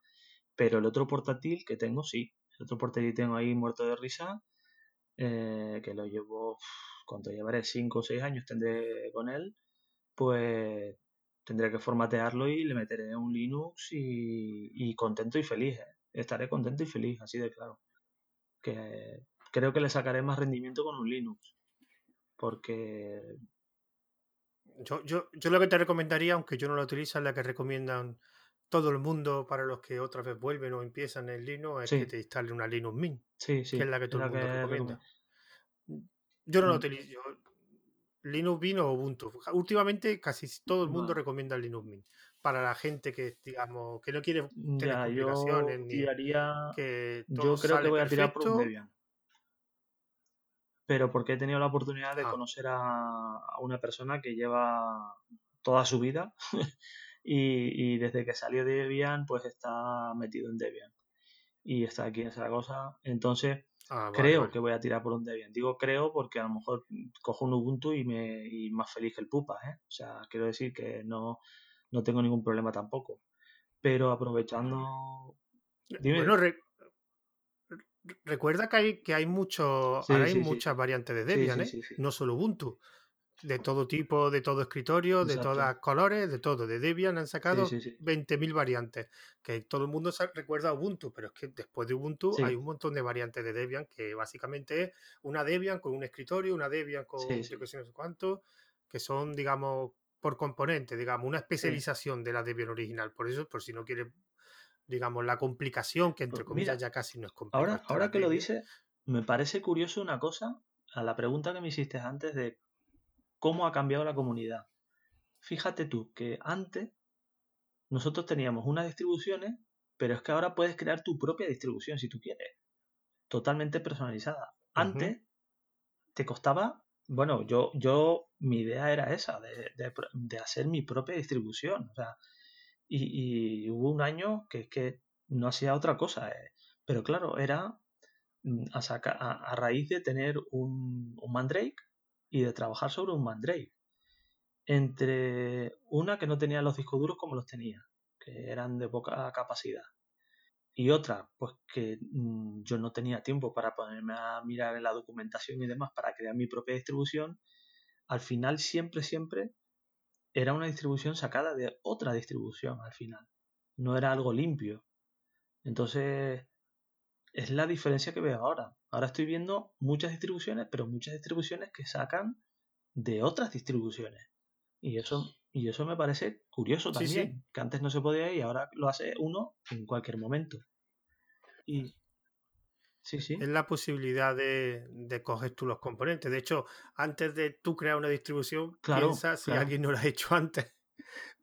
pero el otro portátil que tengo sí, el otro portátil que tengo ahí muerto de risa eh, que lo llevo cuando llevaré 5 o 6 años tendré con él, pues tendré que formatearlo y le meteré un Linux y, contento y feliz. ¿eh? Estaré contento y feliz, así de claro. Que creo que le sacaré más rendimiento con un Linux. Porque. Yo, yo, yo lo que te recomendaría, aunque yo no lo utilizo, es la que recomiendan todo el mundo para los que otra vez vuelven o empiezan en Linux, es que te instale una Linux Mint. Sí, sí. Que es la que todo el mundo recomienda. Yo no lo mm. utilizo. Linux Mint o Ubuntu. Últimamente casi todo el mundo recomienda Linux Mint. Para la gente que, digamos, que no quiere tener complicaciones ni que yo creo que voy a tirar por un Debian. Pero porque he tenido la oportunidad de ah. conocer a, una persona que lleva toda su vida <laughs> y, desde que salió de Debian, pues está metido en Debian. Y está aquí en Zaragoza. Entonces, ah, creo que voy a tirar por un Debian. Digo creo porque a lo mejor cojo un Ubuntu y me y más feliz que el pupa, ¿eh? O sea, quiero decir que no, no tengo ningún problema tampoco. Pero aprovechando... Bueno, recuerda que hay, que hay mucho, ahora hay muchas variantes de Debian, ¿eh? No solo Ubuntu de todo tipo, de todo escritorio, de todas colores, de todo. De Debian han sacado 20.000 variantes. Que todo el mundo recuerda Ubuntu, pero es que después de Ubuntu hay un montón de variantes de Debian que básicamente es una Debian con un escritorio, una Debian con yo no sé cuánto, que son, digamos, por componente, digamos, una especialización de la Debian original. Por eso, por si no quiere, digamos, la complicación, que entre pues comillas ya casi no es complicada. Ahora, ahora que lo dice, me parece curioso una cosa a la pregunta que me hiciste antes de cómo ha cambiado la comunidad. Fíjate tú que antes nosotros teníamos unas distribuciones, pero es que ahora puedes crear tu propia distribución si tú quieres. Totalmente personalizada. Antes te costaba, bueno, yo, yo, mi idea era esa, de, hacer mi propia distribución. O sea, y, hubo un año que que no hacía otra cosa. Eh. Pero claro, era mm, a, raíz de tener un, un Mandrake y de trabajar sobre un Mandrake. Entre una que no tenía los discos duros como los tenía, que eran de poca capacidad. Y otra, pues que mm, yo no tenía tiempo para ponerme a mirar en la documentación y demás para crear mi propia distribución. Al final, siempre, siempre era una distribución sacada de otra distribución al final. No era algo limpio. Entonces, es la diferencia que veo ahora. Ahora estoy viendo muchas distribuciones, pero muchas distribuciones que sacan de otras distribuciones. Y eso, y eso me parece curioso también, que antes no se podía y ahora lo hace uno en cualquier momento. Y Sí, sí. Es la posibilidad de, de, coger tú los componentes. De hecho, antes de tú crear una distribución, piensa si alguien no lo ha hecho <laughs> antes.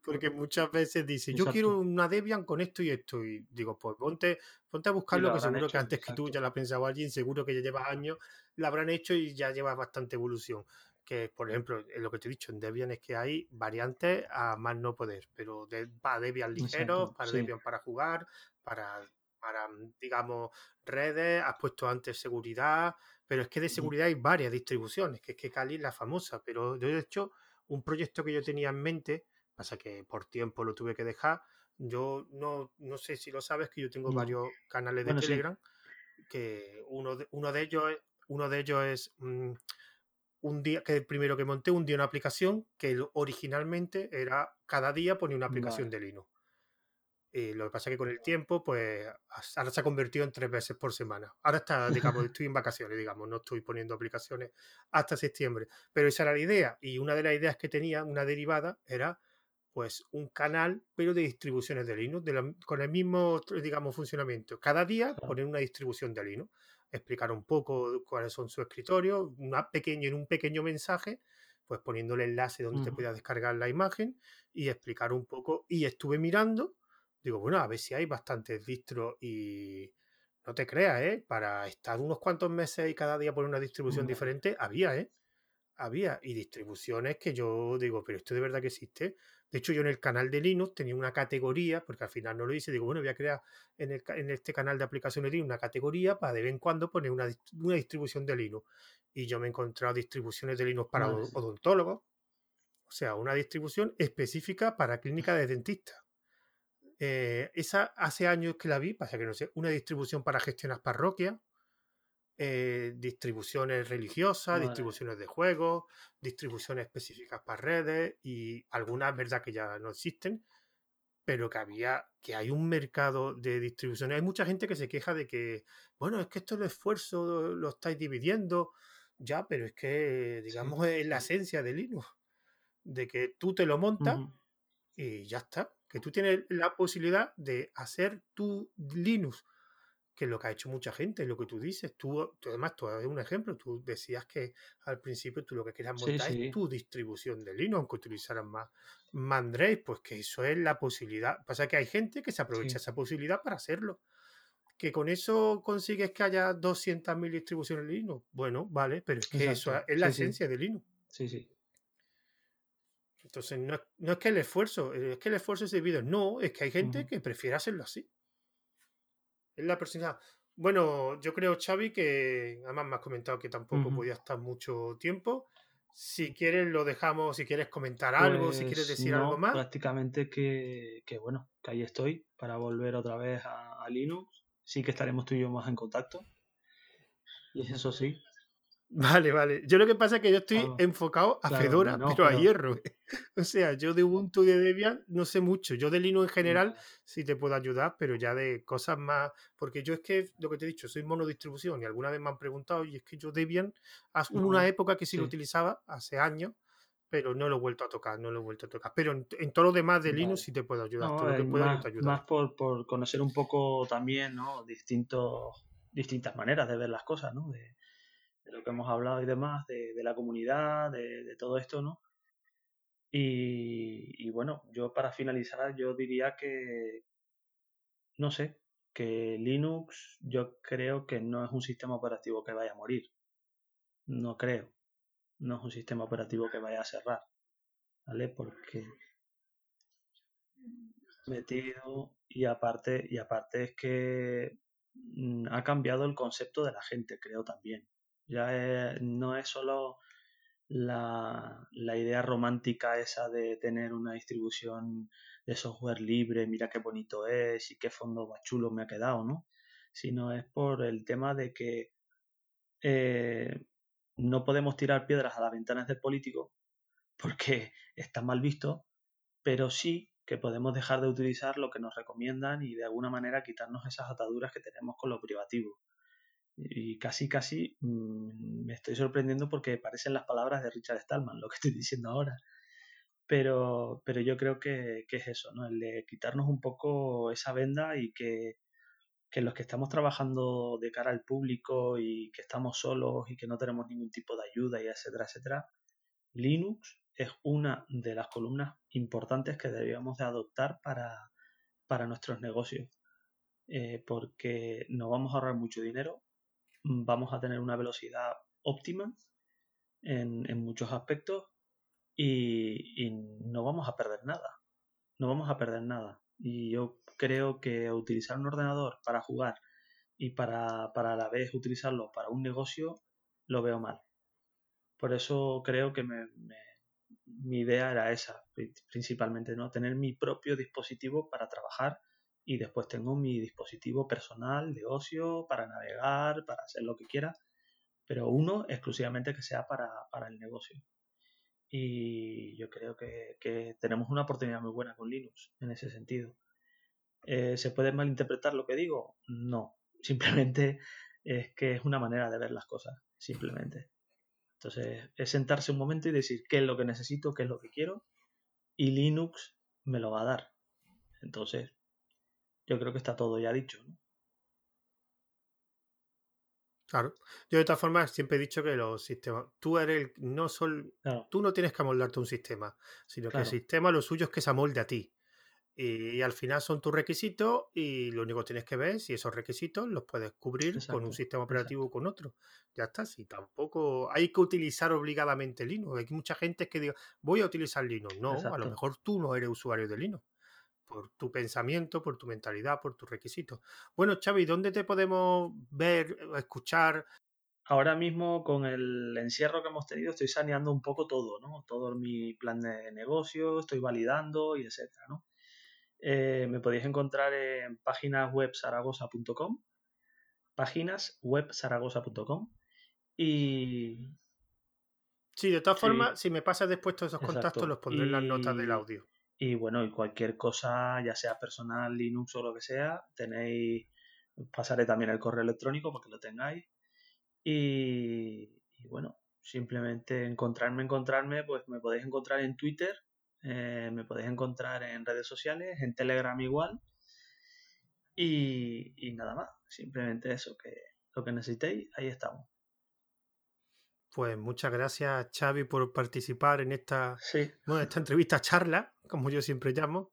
Porque muchas veces dice, yo quiero una Debian con esto y esto. Y digo, pues ponte, ponte a buscarlo, que seguro que antes que tú ya lo ha pensado alguien, seguro que ya llevas años, la habrán hecho y ya llevas bastante evolución. Que, por ejemplo, lo que te he dicho en Debian es que hay variantes a más no poder, pero de, para Debian ligeros, para Debian para jugar, para, para, digamos, redes, has puesto antes seguridad, pero es que de seguridad hay varias distribuciones, que es que Kali es la famosa, pero yo he hecho un proyecto que yo tenía en mente Pasa que por tiempo lo tuve que dejar. Yo no, no sé si lo sabes, que yo tengo varios canales de Telegram, que uno de, uno de ellos es, uno de ellos es mm, un día, que el primero que monté, un día una aplicación que originalmente era cada día ponía una aplicación de Linux. Y lo que pasa es que con el tiempo, pues ahora se ha convertido en tres veces por semana. Ahora está, digamos, <laughs> estoy en vacaciones, digamos, no estoy poniendo aplicaciones hasta septiembre. Pero esa era la idea. Y una de las ideas que tenía, una derivada, era pues un canal, pero de distribuciones de Linux, con el mismo, digamos, funcionamiento. Cada día poner una distribución de Linux, explicar un poco cuáles son sus escritorios, una pequeño, en un pequeño mensaje, pues poniendo el enlace donde te pueda descargar la imagen y explicar un poco. Y estuve mirando, digo, bueno, a ver si hay bastantes distros y no te creas, ¿eh? Para estar unos cuantos meses y cada día poner una distribución diferente, había, ¿eh? Había. Y distribuciones que yo digo, pero esto de verdad que existe. De hecho, yo en el canal de Linux tenía una categoría, porque al final no lo hice, digo, bueno, voy a crear en, este canal de aplicaciones Linux una categoría para de vez en cuando poner una, distribución de Linux. Y yo me he encontrado distribuciones de Linux para odontólogos, o sea, una distribución específica para clínica de dentista. Eh, esa hace años que la vi, pasa que no sé, una distribución para gestionar parroquias, eh, distribuciones religiosas, distribuciones de juegos, distribuciones específicas para redes y algunas, verdad, que ya no existen, pero que había, que hay un mercado de distribuciones. Hay mucha gente que se queja de que, bueno, es que esto el esfuerzo lo estáis dividiendo, ya, pero es que, digamos, es la esencia de Linux, de que tú te lo montas y ya está, que tú tienes la posibilidad de hacer tu Linux que es lo que ha hecho mucha gente, lo que tú dices. Tú, además, tú un ejemplo. Tú decías que al principio tú lo que querías montar es tu distribución de Linux, aunque utilizaran más Mandrake, pues que eso es la posibilidad. Pasa que hay gente que se aprovecha esa posibilidad para hacerlo. Que con eso consigues que haya 200.000 distribuciones de Linux. Bueno, vale, pero es que eso es la esencia de Linux. Sí, sí. Entonces, no, no, es que el esfuerzo, es que el esfuerzo es debido. No, es que hay gente que prefiere hacerlo así. Es la personalidad. Bueno, yo creo, Xavi, que además me has comentado que tampoco podía estar mucho tiempo. Si quieres, lo dejamos, si quieres comentar algo, si quieres pues decir algo más. Prácticamente que, que, bueno, que ahí estoy para volver otra vez a, a Linux. Sí que estaremos tú y yo más en contacto. Y eso sí, Vale, vale. Yo lo que pasa es que yo estoy enfocado a Fedora, pero, a hierro. <laughs> o sea, yo de Ubuntu y de Debian no sé mucho. Yo de Linux en mm. general sí te puedo ayudar, pero ya de cosas más. Porque yo es que, lo que te he dicho, soy monodistribución y alguna vez me han preguntado, y es que yo Debian, hace una época que sí, lo utilizaba, hace años, pero no lo he vuelto a tocar, no lo he vuelto a tocar. Pero en, todo lo demás de Linux sí te puedo ayudar. todo lo que pueda más, te ayudar. Más por, por, conocer un poco también, ¿no? Distintos, distintas maneras de ver las cosas, ¿no? De, de lo que hemos hablado y demás, de, la comunidad, de, todo esto, ¿no? Y, bueno, yo para finalizar, yo diría que, no sé, que Linux yo creo que no es un sistema operativo que vaya a morir. No creo. No es un sistema operativo que vaya a cerrar. ¿Vale? Porque metido y aparte y aparte es que mm, ha cambiado el concepto de la gente, creo también. Ya no es solo la, idea romántica esa de tener una distribución de software libre, mira qué bonito es y qué fondo más chulo me ha quedado, ¿no? Sino es por el tema de que eh, no podemos tirar piedras a las ventanas del político <laughs> porque está mal visto, pero sí que podemos dejar de utilizar lo que nos recomiendan y de alguna manera quitarnos esas ataduras que tenemos con lo privativo. Y casi, casi mm, me estoy sorprendiendo porque parecen las palabras de Richard Stallman, lo que estoy <laughs> diciendo ahora. Pero, pero yo creo que, es eso, ¿no? El de quitarnos un poco esa venda y que, que los que estamos trabajando de cara al público y que estamos solos y que no tenemos ningún tipo de ayuda y etcétera, etcétera, Linux es una de las columnas importantes que debíamos de adoptar para, para nuestros negocios. Eh, porque nos vamos a ahorrar mucho dinero, vamos a tener una velocidad óptima en, muchos aspectos y, no vamos a perder nada. No vamos a perder nada. Y yo creo que utilizar un ordenador para jugar y para, a la vez utilizarlo para un negocio lo veo mal. Por eso creo que mi idea era esa, principalmente, ¿no? Tener mi propio dispositivo para trabajar y después tengo mi dispositivo personal de ocio para navegar, para hacer lo que quiera, pero uno exclusivamente que sea para, el negocio. Y yo creo que, tenemos una oportunidad muy buena con Linux en ese sentido. Eh, ¿Se puede malinterpretar lo que digo? No, <laughs> simplemente es que es una manera de ver las cosas, simplemente. Entonces, es sentarse un momento y decir qué es lo que necesito, qué es lo que quiero, y Linux me lo va a dar. Entonces, yo creo que está todo ya dicho. ¿no? Claro. Yo de todas formas siempre he dicho que los sistemas, tú eres no sol, tú no tienes que amoldarte un sistema, sino que el sistema lo suyo es que se amolde a ti. Y, al final son tus requisitos y lo único que tienes que ver es si esos requisitos los puedes cubrir con un sistema operativo o con otro. Ya está, si tampoco hay que utilizar obligadamente Linux. Hay mucha gente que diga, voy a utilizar Linux. No, a lo mejor tú no eres usuario de Linux por tu pensamiento, por tu mentalidad, por tus requisitos. Bueno, Xavi, ¿dónde te podemos ver, escuchar? Ahora mismo con el encierro que hemos tenido estoy saneando un poco todo, ¿no? Todo mi plan de negocio, estoy validando y etcétera, ¿no? Eh, me podéis encontrar en páginas web zaragoza.com, páginas web zaragoza.com y... Sí, de todas formas, si me pasas después todos esos contactos, los pondré en las notas del audio. Y bueno, y cualquier cosa, ya sea personal, Linux o lo que sea, tenéis, pasaré también el correo electrónico para que lo tengáis. Y, bueno, simplemente encontrarme, encontrarme, pues me podéis encontrar en Twitter, eh, me podéis encontrar en redes sociales, en Telegram igual. Y, y nada más, simplemente eso, que lo que necesitéis, ahí estamos. Pues muchas gracias, Xavi, por participar en esta, esta entrevista charla, como yo siempre llamo.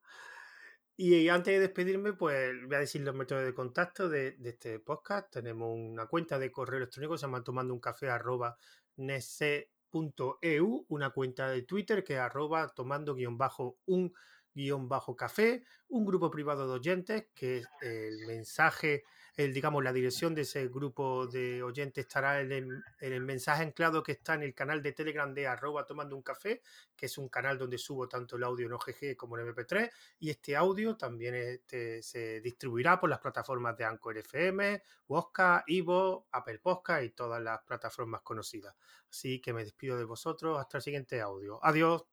Y antes de despedirme, pues voy a decir los métodos de contacto de, este podcast. Tenemos una cuenta de correo electrónico, se llama tomando un café arroba tomando-un.eu, una cuenta de Twitter que es arroba tomando-un guion bajo café, un grupo privado de oyentes que es el mensaje el, digamos, la dirección de ese grupo de oyentes estará en el, mensaje anclado que está en el canal de Telegram de arroba tomando un café, que es un canal donde subo tanto el audio en OGG como en MP3, y este audio también este, se distribuirá por las plataformas de Anchor FM, Wosca, Ivo, Apple Podcast y todas las plataformas conocidas. Así que me despido de vosotros hasta el siguiente audio. Adiós.